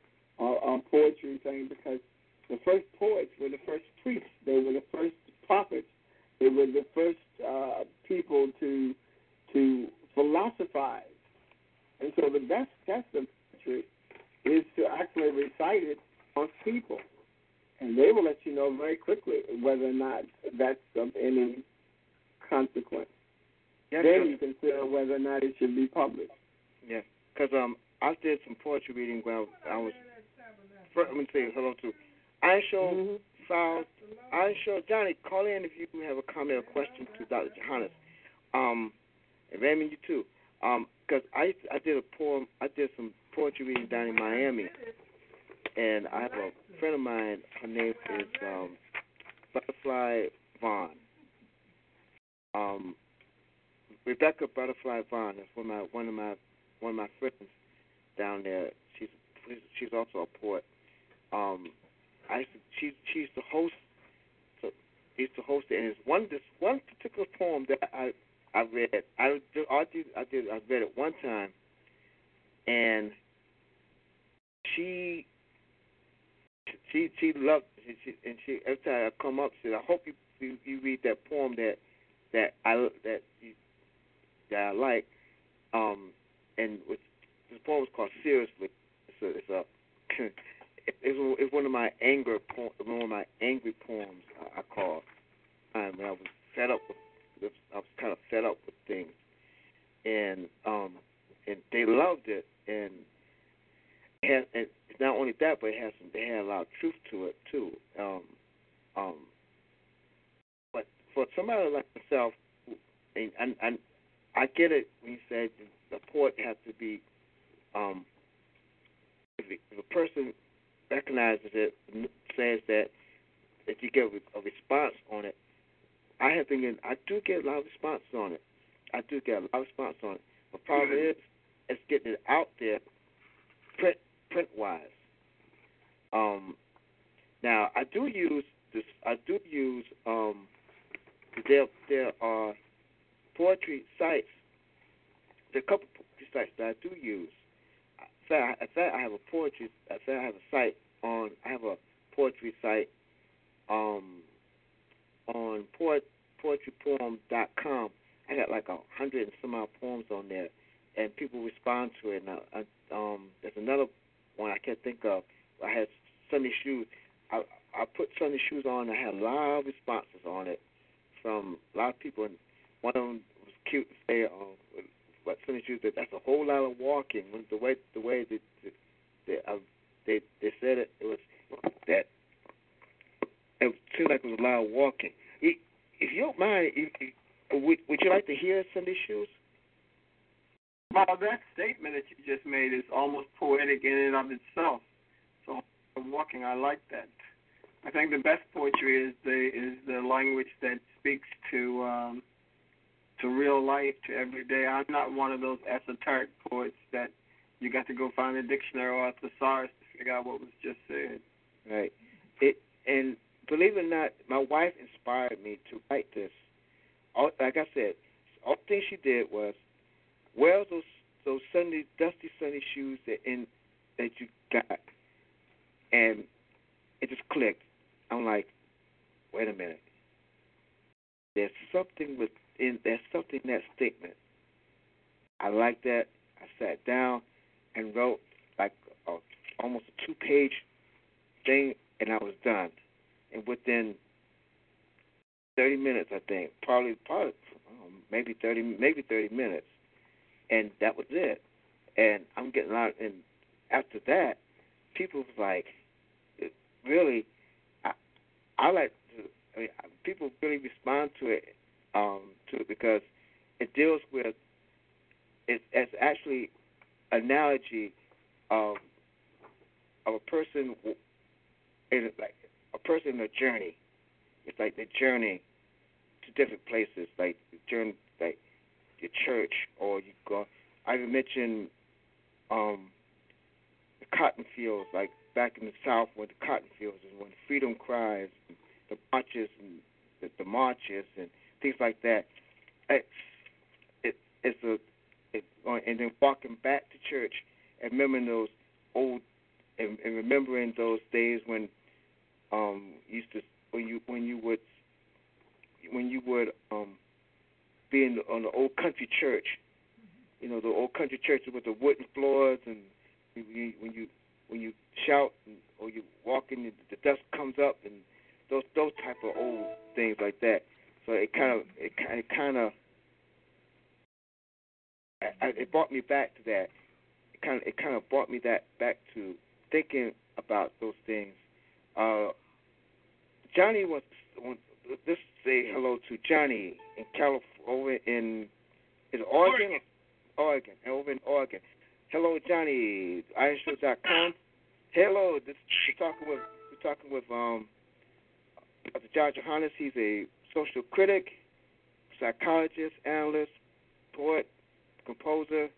almost a two page thing, and I was done. And within 30 minutes, I think, probably, probably oh, maybe 30, maybe 30 minutes, and that was it. And I'm getting out, and after that, people was like, really, I, I like. To, I mean, people really respond to it, um, to it because it deals with. It, it's actually analogy of of a person in like a person in a journey. It's like the journey to different places, like the journey, like your church, or you go. I even mentioned um, the cotton fields, like back in the South, where the cotton fields and when freedom cries, the marches and the, the marches and things like that. It's it, it's a it, and then walking back to church and remembering those old and, and remembering those days when um used to when you when you would when you would um be in the, on the old country church, you know the old country churches with the wooden floors and when you when you, when you shout and, or you walk in the dust comes up and those those type of old things like that. So it kind of it, it kind of it brought me back to that. It kind of it kind of brought me that back to thinking about those things. Uh, Johnny wants, wants let's say hello to Johnny in California over in is Oregon? Oregon. Oregon. Over in Oregon. Hello, Johnny. IronShow.com. Hello. This we're talking with we're talking with um Dr. John Jahannes. He's a social critic, psychologist, analyst, poet, composer,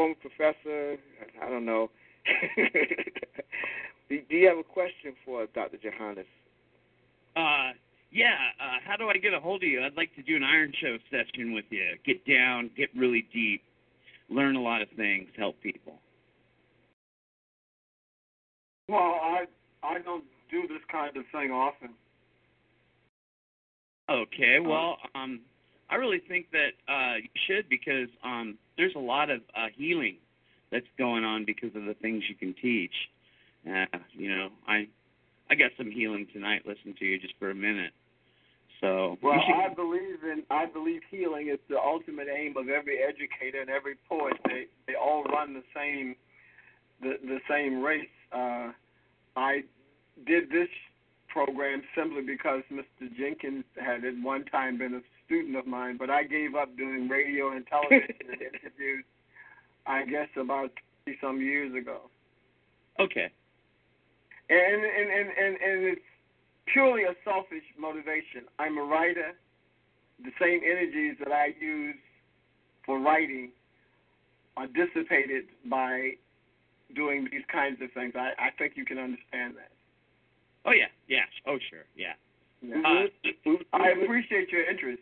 former professor. I don't know. do you have a question for Dr. Jahannes? Uh, yeah. Uh, how do I get a hold of you? I'd like to do an Iron Show session with you. Get down, get really deep, learn a lot of things, help people. Well, I I don't do this kind of thing often. Okay, well, um, I really think that uh, you should because um, there's a lot of uh, healing that's going on because of the things you can teach. Uh, you know, I I got some healing tonight. Listen to you just for a minute. So Well, should, I believe in I believe healing is the ultimate aim of every educator and every poet. They they all run the same the the same race. Uh, I did this program simply because Mr. Jenkins had at one time been a student of mine, but I gave up doing radio and television interviews. I guess about thirty some years ago. okay. And and, and, and and it's purely a selfish motivation. I'm a writer. The same energies that I use for writing are dissipated by doing these kinds of things. I, I think you can understand that. Oh yeah, yeah. Oh sure, yeah. Yeah. Uh, I appreciate your interest.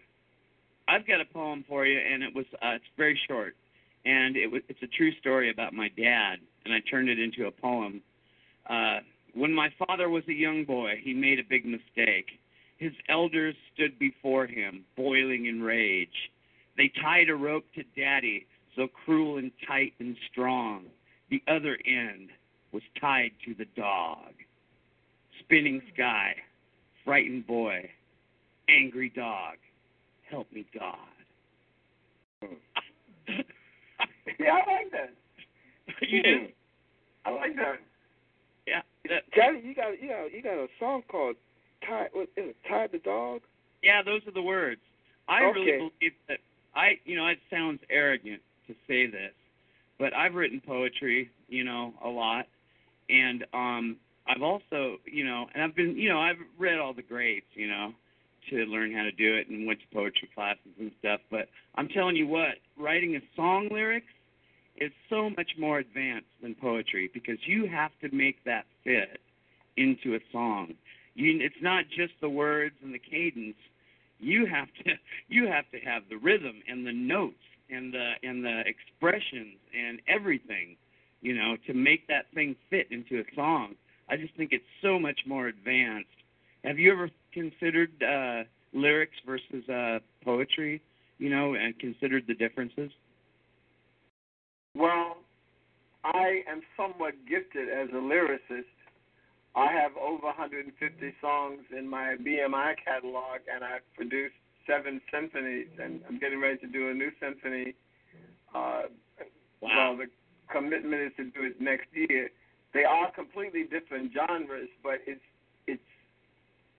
I've got a poem for you, and it was uh, it's very short, and it was it's a true story about my dad, and I turned it into a poem. Uh, when my father was a young boy, he made a big mistake. His elders stood before him, boiling in rage. They tied a rope to Daddy, so cruel and tight and strong. The other end was tied to the dog. Spinning sky, frightened boy, angry dog. Help me, God. Yeah, I like that. you do? I like that. Yeah. That, Johnny, you got you got you got a song called "Tied." What is it? "Tied the Dog." yeah, those are the words. I Okay. really believe that I, you know, it sounds arrogant to say this, but I've written poetry, you know, a lot, and um, I've also, you know, and I've been, you know, I've read all the greats, you know, to learn how to do it and went to poetry classes and stuff. But I'm telling you what, writing a song lyrics is so much more advanced than poetry because you have to make that fit into a song. You, it's not just the words and the cadence. You have to you have to have the rhythm and the notes and the and the expressions and everything, you know, to make that thing fit into a song. I just think it's so much more advanced. Have you ever considered uh, lyrics versus uh, poetry? You know, and considered the differences? Well, I am somewhat gifted as a lyricist. I have over 150 songs in my BMI catalog, and I've produced seven symphonies, and I'm getting ready to do a new symphony. Uh, Well, the commitment is to do it next year. They are completely different genres, but it's.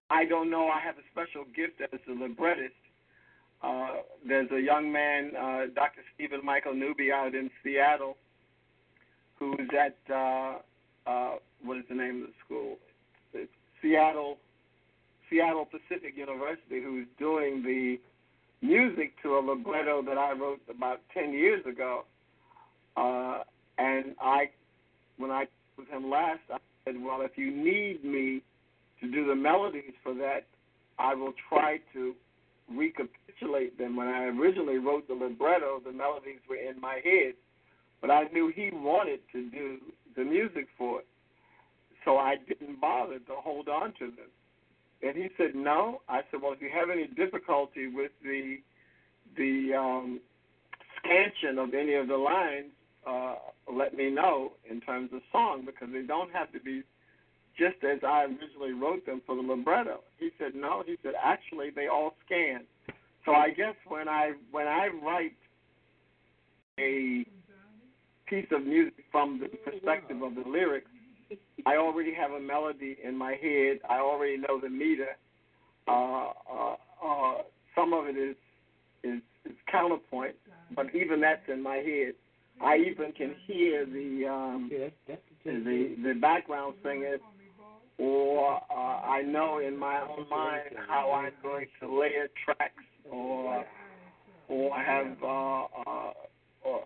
I don't know. I have a special gift as a librettist. Uh, there's a young man, uh, Dr. Stephen Michael Newby, out in Seattle, who's at uh, uh, what is the name of the school? It's Seattle Seattle Pacific University, who's doing the music to a libretto that I wrote about ten years ago. Uh, and I, when I was him last, I said, well, if you need me to do the melodies for that, I will try to recapitulate them. When I originally wrote the libretto, the melodies were in my head, but I knew he wanted to do the music for it, so I didn't bother to hold on to them. And he said, "No." I said, "Well, if you have any difficulty with the the um, scansion of any of the lines, uh, let me know in terms of song because they don't have to be just as I originally wrote them for the libretto. He said, no. He said, actually, they all scan. So I guess when I when I write a piece of music from the perspective of the lyrics, I already have a melody in my head. I already know the meter. Uh, uh, uh, some of it is, is is counterpoint, but even that's in my head. I even can hear the um, the the background singers or uh, I know in my own mind how I'm going to layer tracks or or have uh, uh, or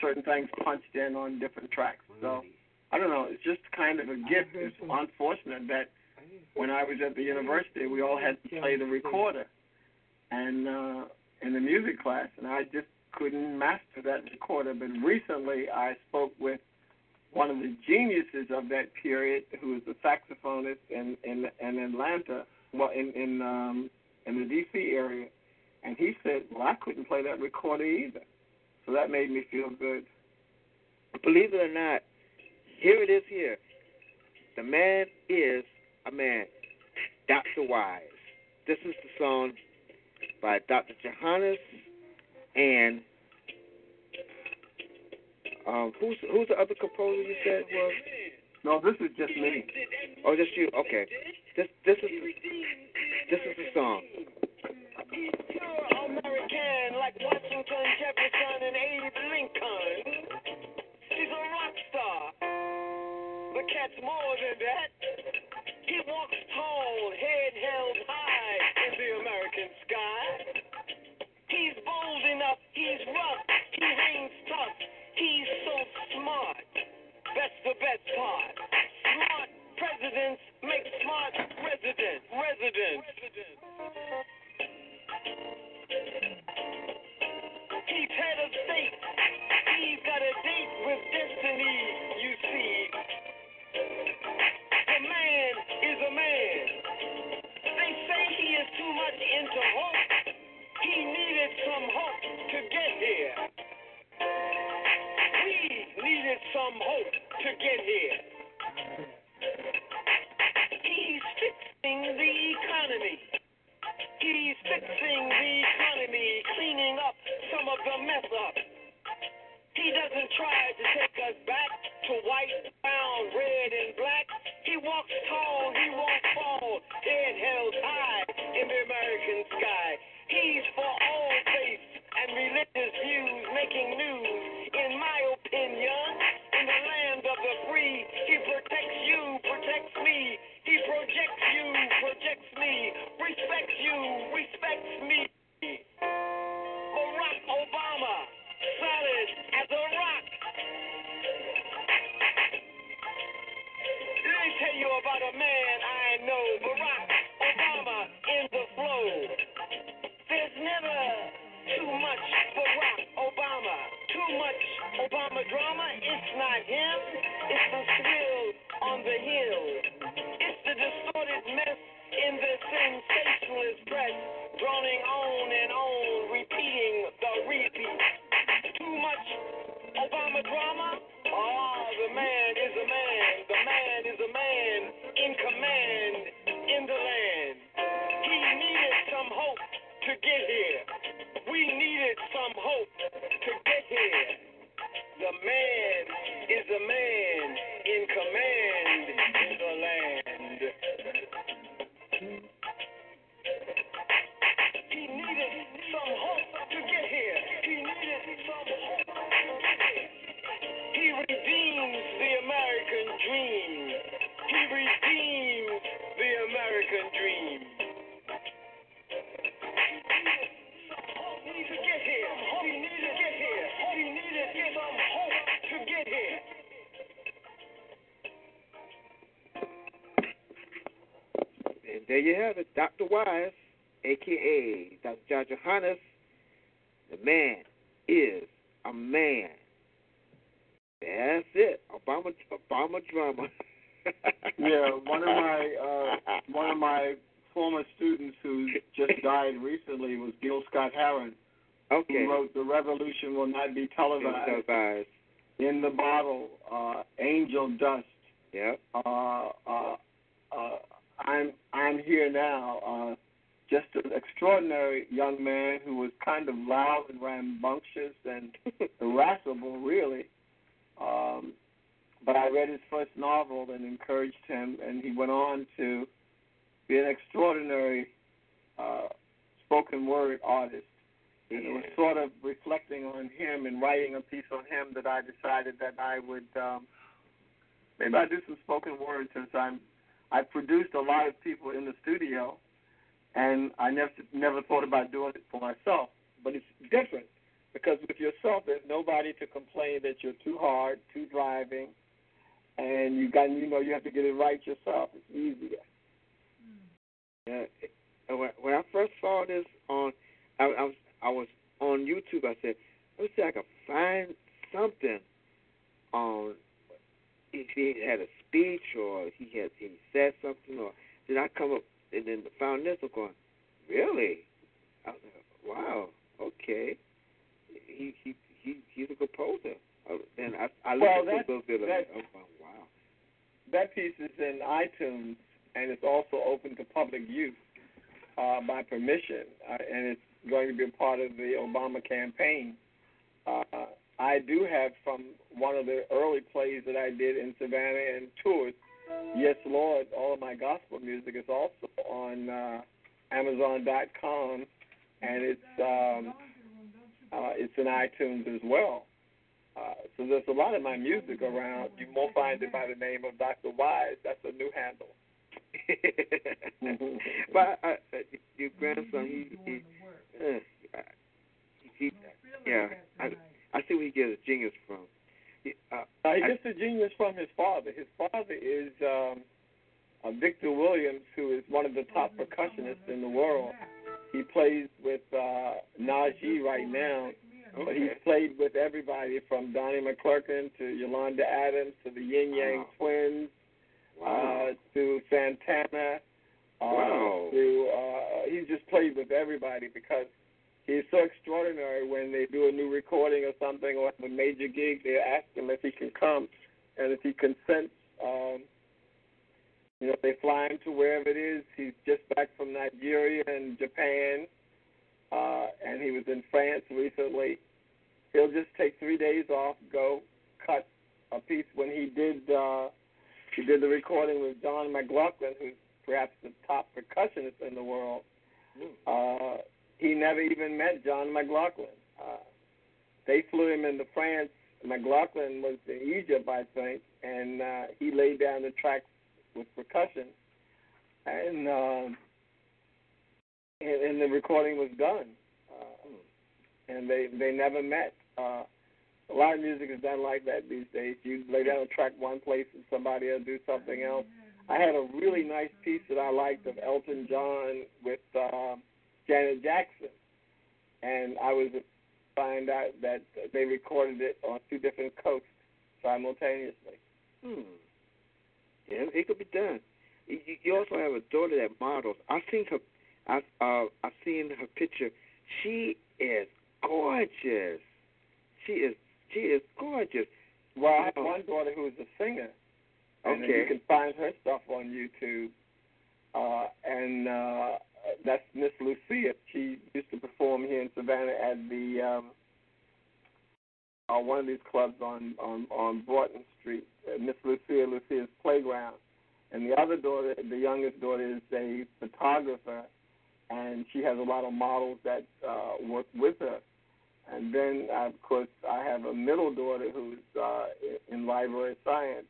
certain things punched in on different tracks. So I don't know. It's just kind of a gift. It's unfortunate that when I was at the university, we all had to play the recorder and uh, in the music class, and I just couldn't master that recorder. But recently, I spoke with one of the geniuses of that period, who was a saxophonist in in, in Atlanta, well, in in um, in the D.C. area, and he said, "Well, I couldn't play that recorder either." So that made me feel good. Believe it or not, here it is. Here, the man is a man, Dr. Wise. This is the song by Dr. Jahannes and um, who's who's the other composer you said was? No, this is just me. Oh, just you. Okay. This this is this is the song. American like Washington, Jefferson, and Abe Lincoln. He's a rock star. The cat's more than that. He walks tall, head held high in the American sky. He's bold enough, he's rough, he hangs tough. He's so smart. That's the best part. Smart presidents make smart residents. Residents. He's Dr. Wise, aka Dr. John Jahannes. The man is a man. That's it. Obama Obama drummer. yeah, one of my uh, one of my former students who just died recently was Gil Scott Heron. Okay. Who wrote "The Revolution Will Not Be Televised." Televised. In the bottle, uh, Angel Dust. Yeah. Uh, uh, uh, I'm I'm here now. Uh, just an extraordinary young man who was kind of loud and rambunctious and irascible, really. Um, but I read his first novel and encouraged him, and he went on to be an extraordinary uh, spoken word artist. And it was sort of reflecting on him and writing a piece on him that I decided that I would um, maybe I do some spoken word since I'm I produced a lot of people in the studio, and I never never thought about doing it for myself. But it's different because with yourself, there's nobody to complain that you're too hard, too driving, and you got you know you have to get it right yourself. It's easier. Yeah. Uh, When I first saw this on, I, I was I was on YouTube. I said, let me see I can find something on if he had a speech or he had he said something or did I come up and then found this I'm going, really? I was like, wow, okay. He he he he's a composer. Uh, And I I Well, listened to a little bit of that- it. I'm wow. That piece is in iTunes, and it's also open to public use uh, by permission, uh, and it's going to be a part of the Obama campaign. Uh, I do have from one of the early plays that I did in Savannah and tours. Yes, Lord, all of my gospel music is also on uh, Amazon.com, and it's um, uh, it's in iTunes as well. Uh, so there's a lot of my music around. You won't find it by the name of Dr. Wise. That's a new handle. but uh, your grandson, he, he, uh, he, yeah, I, I see where he gets his genius from. He, uh, Uh, he I- gets the genius from his father. His father is um, uh, Victor Williams, who is one of the top percussionists in the world. He plays with uh, Najee right now, but he's played with everybody from Donnie McClurkin to Yolanda Adams to the Ying Yang Twins uh, to Santana. Uh, Wow. To uh, he's just played with everybody because he's so extraordinary. When they do a new recording or something or have a major gig, they ask him if he can come, and if he consents, um, you know, they fly him to wherever it is. He's just back from Nigeria and Japan, uh, and he was in France recently. He'll just take three days off, go cut a piece. When he did, uh, he did the recording with John McLaughlin, who's perhaps the top percussionist in the world. Uh, he never even met John McLaughlin. Uh, they flew him into France. McLaughlin was in Egypt, I think, and uh, he laid down the tracks with percussion, and um, and, and the recording was done. Uh, and they they never met. Uh, a lot of music is done like that these days. You lay down a track one place and somebody will do something else. I had a really nice piece that I liked of Elton John with um, Janet Jackson, and I was find out that they recorded it on two different coasts simultaneously. Hmm. Yeah, it could be done. You, you also have a daughter that models. I've seen her. I've uh, I've seen her picture. She is gorgeous. She is she is gorgeous. Well, I have one daughter who is a singer, and Okay. you can find her stuff on YouTube. Uh, and uh, that's Miss Lucia. She used to perform here in Savannah at the um, uh, one of these clubs on on on Broughton Street. Uh, Miss Lucia, Lucia's Playground. And the other daughter, the youngest daughter, is a photographer, and she has a lot of models that uh, work with her. And then, uh, of course, I have a middle daughter who's uh, in library science.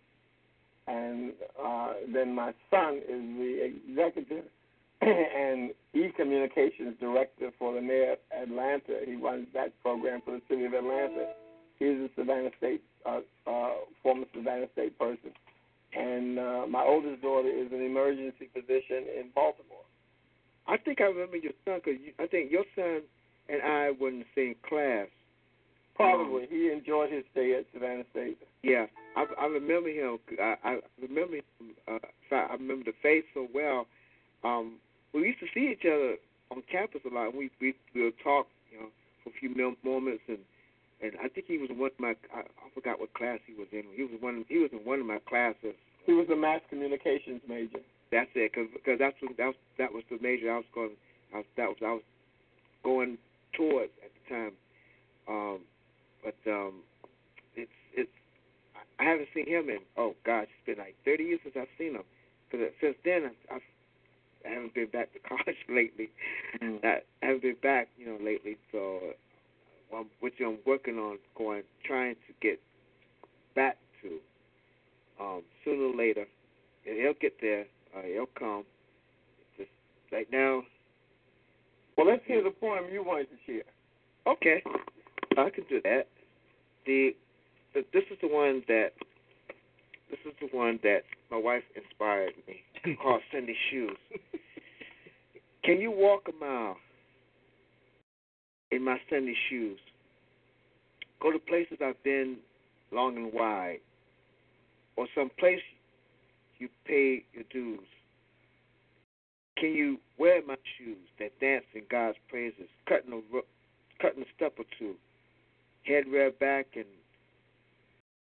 And uh, then my son is the executive and e-communications director for the mayor of Atlanta. He runs that program for the city of Atlanta. He's a Savannah State, uh, uh, former Savannah State person. And uh, my oldest daughter is an emergency physician in Baltimore. I think I remember your son because I think your son and I were in the same class. Probably. He enjoyed his stay at Savannah State. Yeah, I, I remember him. I, I remember him. Uh, I remember the face so well. Um, we used to see each other on campus a lot. We we we would talk, you know, for a few moments, and and I think he was one of my. I, I forgot what class he was in. He was one. He was in one of my classes. He was a mass communications major. That's it, because cause that's what that was, that was the major I was going. I was, that was I was going towards at the time. Um, but um, it's it's I haven't seen him in oh gosh, it's been like 30 years since I've seen him. Because since then I've, I've I haven't been back to college lately. Mm. I haven't been back, you know, lately. So, which I'm working on, going trying to get back to. Um, sooner or later, and he'll get there. Uh, he'll come. Just right now. Well, let's hear the poem you wanted to share. Okay, I can do that. The, the this is the one that this is the one that my wife inspired me called Sunday Shoes. Can you walk a mile in my Sunday shoes? Go to places I've been long and wide, or some place you pay your dues. Can you wear my shoes that dance in God's praises, cutting a cutting a step or two, head reared back and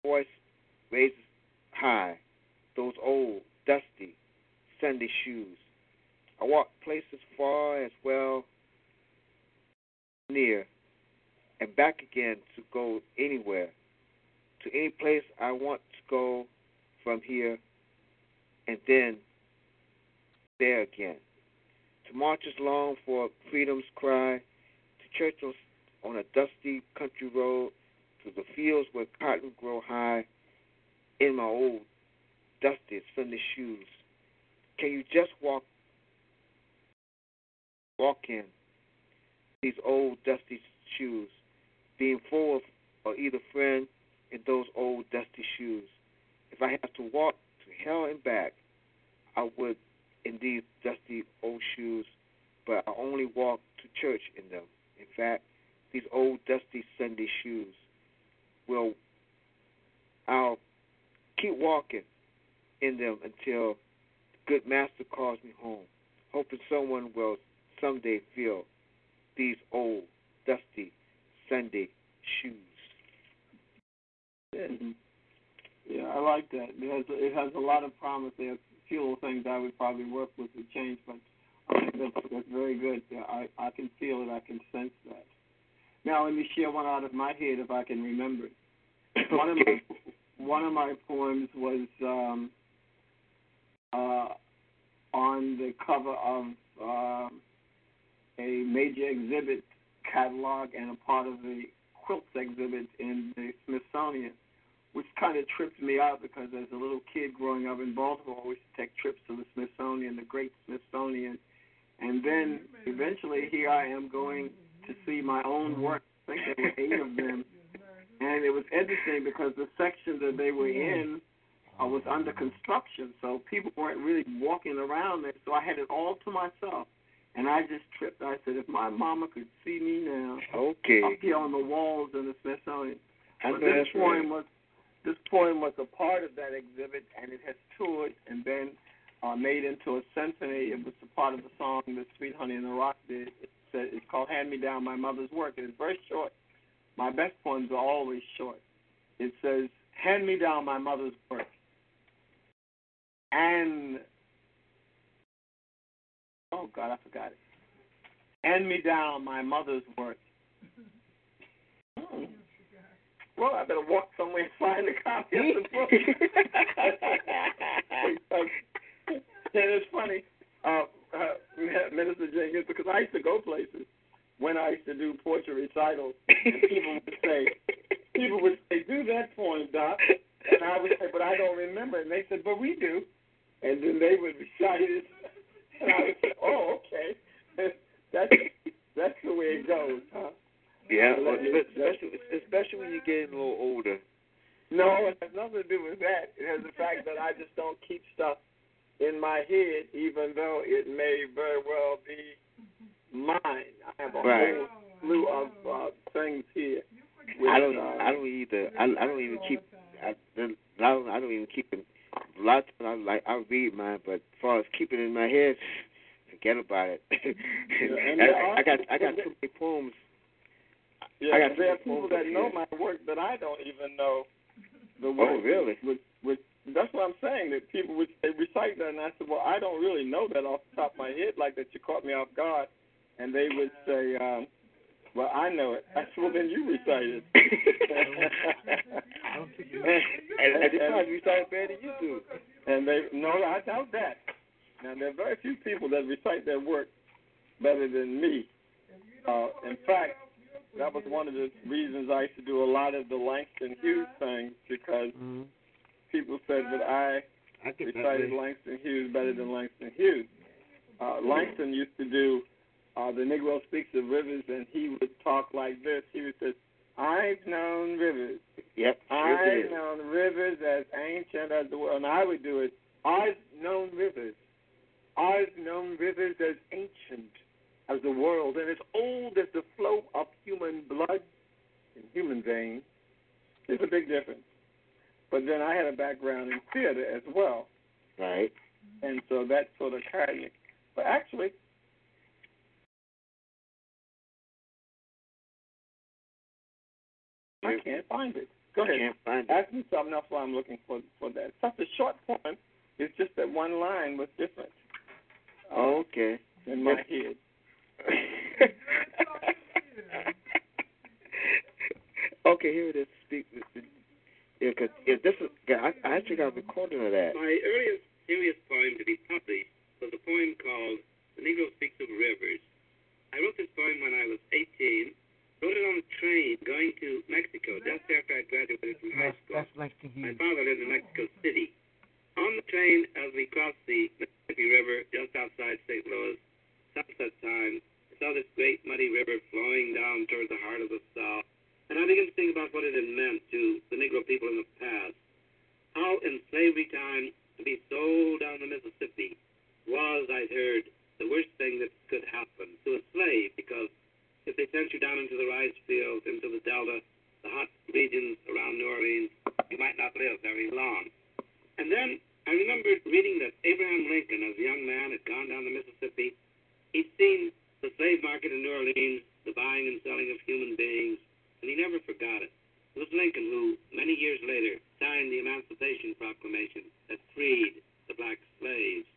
voice raised high, those old dusty Sunday shoes. I walk places far as well near and back again to go anywhere, to any place I want to go from here and then there again. To march marches long for freedom's cry, to church on, on a dusty country road, to the fields where cotton grow high, in my old dusty Sunday shoes. Can you just walk walk in these old dusty shoes, being full of or either friend in those old dusty shoes? If I have to walk to hell and back, I would in these dusty old shoes, but I only walk to church in them. In fact, these old dusty Sunday shoes will I'll keep walking in them until good master calls me home, hoping someone will someday feel these old dusty Sunday shoes. Yeah. Yeah, I like that. It has it has a lot of promise. There's a few little things I would probably work with to change, but I think that's, that's very good. Yeah, I I can feel it. I can sense that. Now let me share one out of my head if I can remember it. One of my one of my poems was um, uh, on the cover of uh, a major exhibit catalog and a part of the quilts exhibit in the Smithsonian, which kind of tripped me out because as a little kid growing up in Baltimore, we used to take trips to the Smithsonian, the great Smithsonian, and then eventually here I am going to see my own work. I think there were eight of them, and it was interesting because the section that they were in uh, was under construction, so people weren't really walking around there. So I had it all to myself. And I just tripped. I said, if my mama could see me now, Okay. up here on the walls in the Smithsonian. But this poem right. was this poem was a part of that exhibit, and it has toured and been uh, made into a symphony. It was a part of the song that Sweet Honey in the Rock did. It said, it's called "Hand Me Down My Mother's Work." It is very short. My best poems are always short. It says, "Hand me down my mother's work." And oh God, I forgot it. Hand me down my mother's work. Hmm. Well, I better walk somewhere and find a copy of the book. and it's funny, uh, uh, Minister Jenkins, because I used to go places when I used to do poetry recitals, and people would say, people would say, "Do that poem, Doc," and I would say, "But I don't remember." And they said, "But we do," and then they would recite it, oh, okay. that's that's the way it goes, huh? Yeah, well, especially especially when you're getting a little older. No, it has nothing to do with that. It has the fact that I just don't keep stuff in my head, even though it may very well be mine. I have a right. whole slew of uh, things here. With, I don't. Uh, I don't either. I, I don't even keep. I, I don't. I don't even keep it. A lot of I like I read mine, but as far as keeping it in my head, forget about it. and I, I got. I got too many poems. Yeah, I got there are people that know my work that I don't even know the Oh, really? With, with, that's what I'm saying. That people would they recite that, and I said, well, I don't really know that off the top of my head, like that. You caught me off guard, and they would say, um, well, I know it. I said, well, then you recite it. and, and they probably recite better than you do. And they no, I doubt that. Now there are very few people that recite their work better than me. Uh, in fact, that was one of the reasons I used to do a lot of the Langston Hughes things because people said that I, I recited. Langston Hughes better than Langston Hughes. Uh, Langston used to do uh, the Negro speaks of rivers, and he would talk like this. He would say, "I've known rivers." Yep. I've known rivers as ancient as the world, and I would do it. I've known rivers. I've known rivers as ancient as the world, and as old as the flow of human blood in human veins. There's a big difference. But then I had a background in theater as well, Right. and so that sort of carried me. But actually, I can't find it. Go ahead. Can't find it. Ask me something else while I'm looking for for that. Such a short poem. It's just that one line was different uh, Oh, okay. in my head. okay, here it is. Speak. Yeah, cause yeah, this is. yeah, I, I actually got a recording of that. My earliest serious poem to be published was a poem called The Negro Speaks of Rivers. I wrote this poem when I was 18, wrote it on a train going to Mexico just after I graduated from high school. My father lived in Mexico City. On the train, as we crossed the Mississippi River just outside St. Louis, sunset time, I saw this great muddy river flowing down toward the heart of the South. And I began to think about what it had meant to the Negro people in the past. How in slavery time, to be sold down the Mississippi was, I'd heard, the worst thing that could happen to a slave because if they sent you down into the rice fields, into the Delta, the hot regions around New Orleans, you might not live very long. And then I remembered reading that Abraham Lincoln, as a young man, had gone down the Mississippi. He'd seen the slave market in New Orleans, the buying and selling of human beings, and he never forgot it. It was Lincoln who, many years later, signed the Emancipation Proclamation that freed the black slaves.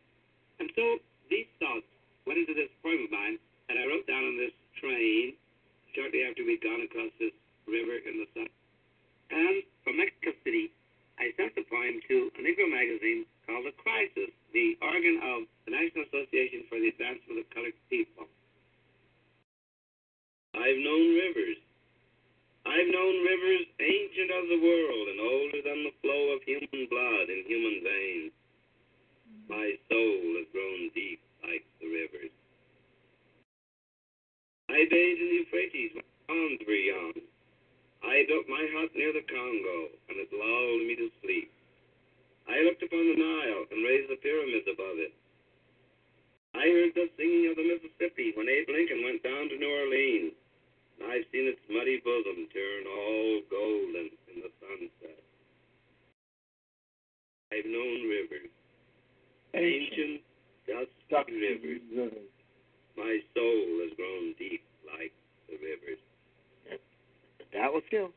And so these thoughts went into this poem of mine that I wrote down on this train shortly after we'd gone across this river in the sun. And from Mexico City, I sent the poem to a Negro magazine called The Crisis, the organ of the National Association for the Advancement of Colored People. I've known rivers. I've known rivers ancient as the world and older than the flow of human blood in human veins. My soul has grown deep like the rivers. I bathed in the Euphrates when arms were young. I built my hut near the Congo, and it lulled me to sleep. I looked upon the Nile and raised the pyramids above it. I heard the singing of the Mississippi when Abe Lincoln went down to New Orleans. And I've seen its muddy bosom turn all golden in the sunset. I've known rivers, ancient, dusty rivers. My soul has grown deep like the rivers. That was him.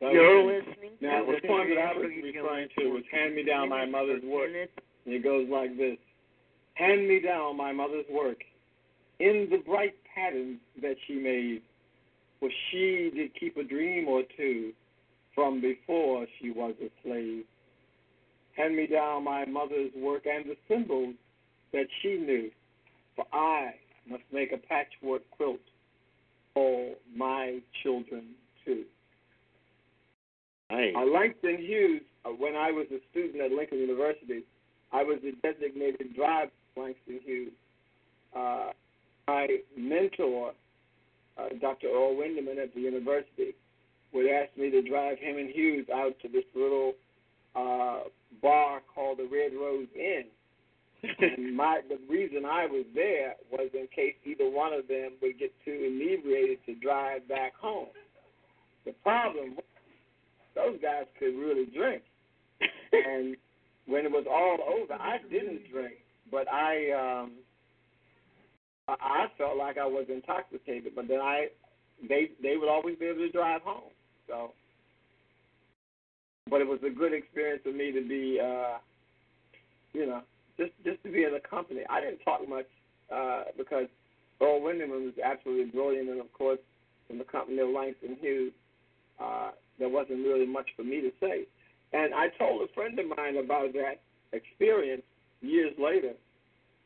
That You're was- listening. Now, That the was poem him. that I was referring to was Hand Me Down My Mother's Work. And it goes like this Hand me down my mother's work in the bright patterns that she made, for she did keep a dream or two from before she was a slave. Hand me down my mother's work and the symbols that she knew, for I must make a patchwork quilt for my children too. Hey. Uh, Langston Hughes, uh, when I was a student at Lincoln University, I was the designated driver for Langston Hughes. Uh, my mentor uh, Dr. Earl Winderman at the university would ask me to drive him and Hughes out to this little uh, bar called the Red Rose Inn. And my the reason I was there was in case either one of them would get too inebriated to drive back home. The problem was those guys could really drink, and when it was all over, I didn't drink, but I um I felt like I was intoxicated. But then I they they would always be able to drive home, so. But it was a good experience for me to be, uh, you know, just just to be in the company. I didn't talk much uh, because Earl Winderman was absolutely brilliant, and of course, in the company of Langston Hughes, uh, there wasn't really much for me to say. And I told a friend of mine about that experience years later.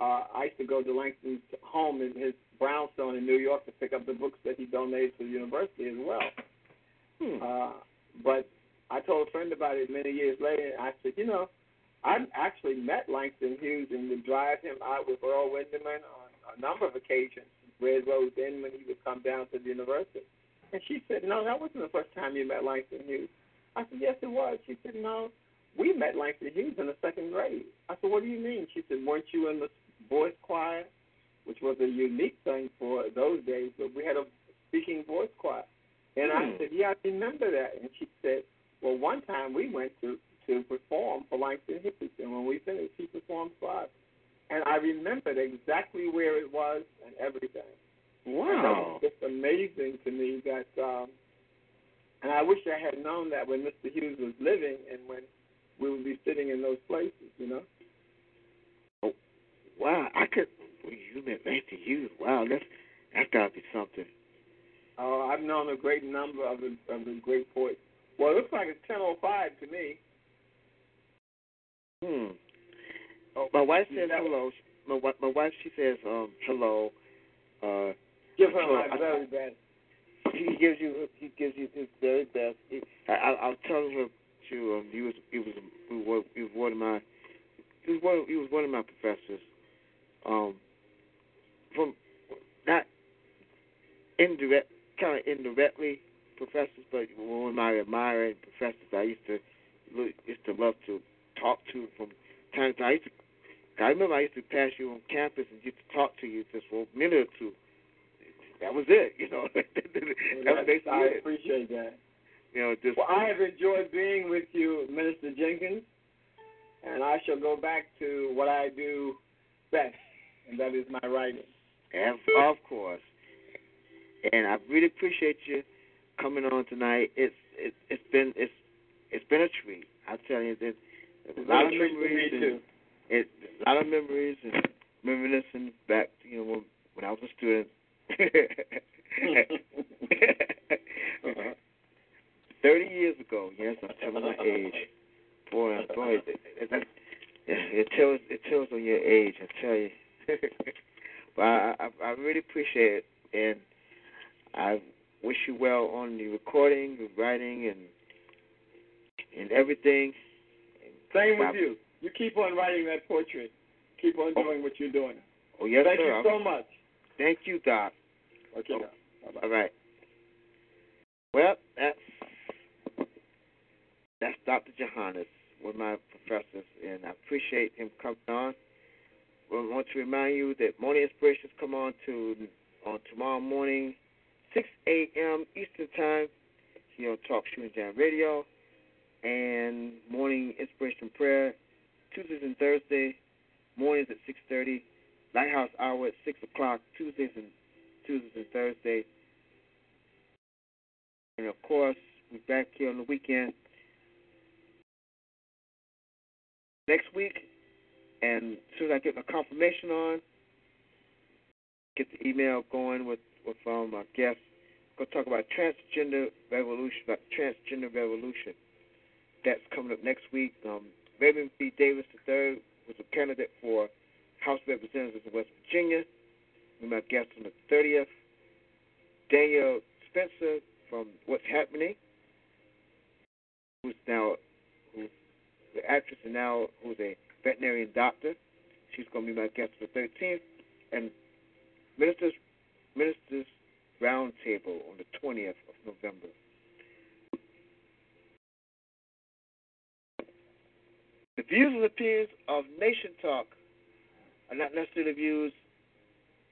Uh, I used to go to Langston's home in his brownstone in New York to pick up the books that he donated to the university as well. Hmm. Uh, but I told a friend about it many years later, and I said, you know, I actually met Langston Hughes and would drive him out with Earl Winderman on a number of occasions. Red Rose Inn when he would come down to the university. And she said, no, that wasn't the first time you met Langston Hughes. I said, yes, it was. She said, no, we met Langston Hughes in the second grade. I said, what do you mean? She said, weren't you in the voice choir, which was a unique thing for those days, but we had a speaking voice choir. And I Hmm. said, yeah, I remember that. And she said, well, one time we went to to perform for Langston Hughes, and when we finished, he performed for us. And I remembered exactly where it was and everything. And that Wow. was just amazing to me that, um, and I wish I had known that when Mr. Hughes was living and when we would be sitting in those places, you know. Wow, I could. Well, you met Langston Hughes. Wow, that's that's gotta be something. Uh, I've known a great number of the, of the great poets. Well, it looks like it's 10:05 to me. Hmm. Oh, My wife says hello. My wi- my wife she says um hello. Uh, Give her my I- very best. he gives you he gives you his very best. He, I, I I'll tell her to um he was he was he was, he was one of my he was one he was one of my professors. Um, from not indirect kind of indirectly professors, but one of my admiring professors I used to used to love to talk to from time to time. I used to I remember I used to pass you on campus and get to talk to you just for a minute or two. That was it, you know. that was basically I it. appreciate that. You know, just Well, I have enjoyed being with you, Minister Jenkins, and I shall go back to what I do best, and that is my writing. And of course. And I really appreciate you coming on tonight. It's it, it's been it's it's been a treat. I tell you, there's a lot of been a treat for me, memories and it a lot of memories and reminiscing back to you know when, when I was a student. Uh-huh. Thirty years ago, yes, I'm telling my age. Boy, boy, it, it, it, it tells it tells on your age. I tell you. but I, I I really appreciate it, and I wish you well on the recording, the writing, and and everything. Same with you. You keep on writing that portrait. Keep on oh. doing what you're doing. Oh yes, Thank sir. you so much. Thank you, Doc. Okay. Oh, all right. Well, that's that's Dr. Jahannes, one of my professors, and I appreciate him coming on. I want to remind you that Morning Inspirations come on to on tomorrow morning, 6 a.m. Eastern Time, here on Talk Shoe and Jam Radio, and Morning Inspiration Prayer Tuesdays and Thursdays, mornings at 6:30, Lighthouse Hour at 6 o'clock Tuesdays and Tuesdays and Thursdays. And of course, we're back here on the weekend next week. And as soon as I get my confirmation on, get the email going with with um, my guest. Going to talk about transgender revolution, about transgender revolution. That's coming up next week. Um, Raymond B. Davis III was a candidate for House of Representatives in West Virginia. We my guest on the 30th. Danielle Spencer from What's Happening, who's now who's the actress and now who's a veterinarian doctor. She's going to be my guest on the 13th. And Ministers Ministers roundtable on the 20th of November. The views and opinions of Nation Talk are not necessarily the views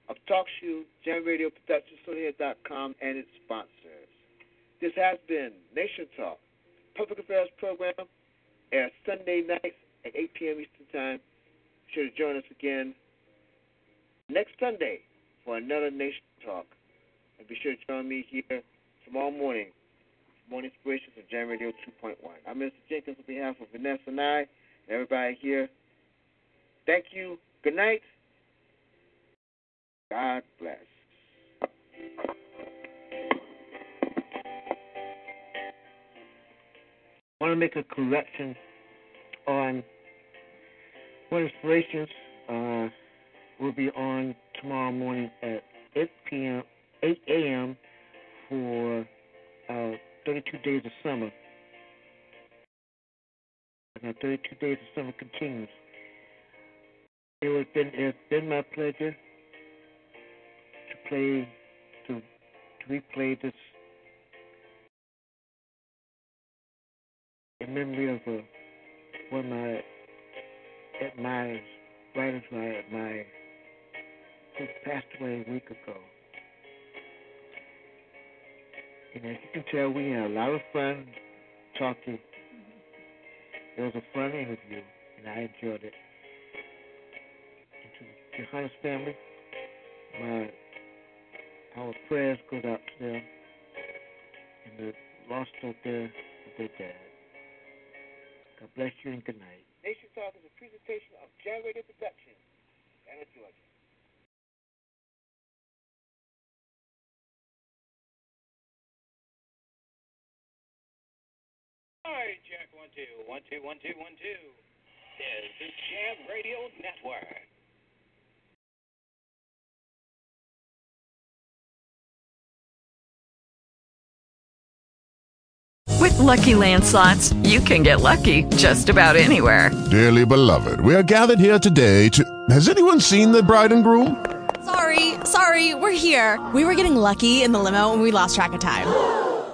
of TalkShoe, Jam Radio Productions, SonyHead.com, and its sponsors. This has been Nation Talk, public affairs program, airs Sunday nights at 8 p.m. Eastern Time. Be sure to join us again next Sunday for another Nation Talk. And be sure to join me here tomorrow morning for Morning Inspirations on Jam Radio 2.1. I'm Mr. Jenkins on behalf of Vanessa and I everybody here. Thank you. Good night. God bless. I want to make a correction on what inspirations uh, will be on tomorrow morning at 8 p.m. 8 a.m. for uh, 32 days of summer. And 32 days of summer continues. It has been it's been my pleasure to play to to replay this in memory of a, one of my admirers, writers who I admire, who passed away a week ago. And as you can tell, we had a lot of fun talking. It was a fun interview, and I enjoyed it. And to the Jahannes family, my our prayers go out to them and the lost out there of their dad. God bless you and good night. Nation Talk is a presentation of Radio Productions, Atlanta, Georgia. Hi, Jack one two one two one two one two. This is Jam Radio Network. With Lucky Land slots, you can get lucky just about anywhere. Dearly beloved, we are gathered here today to. Has anyone seen the bride and groom? Sorry, sorry, we're here. We were getting lucky in the limo and we lost track of time.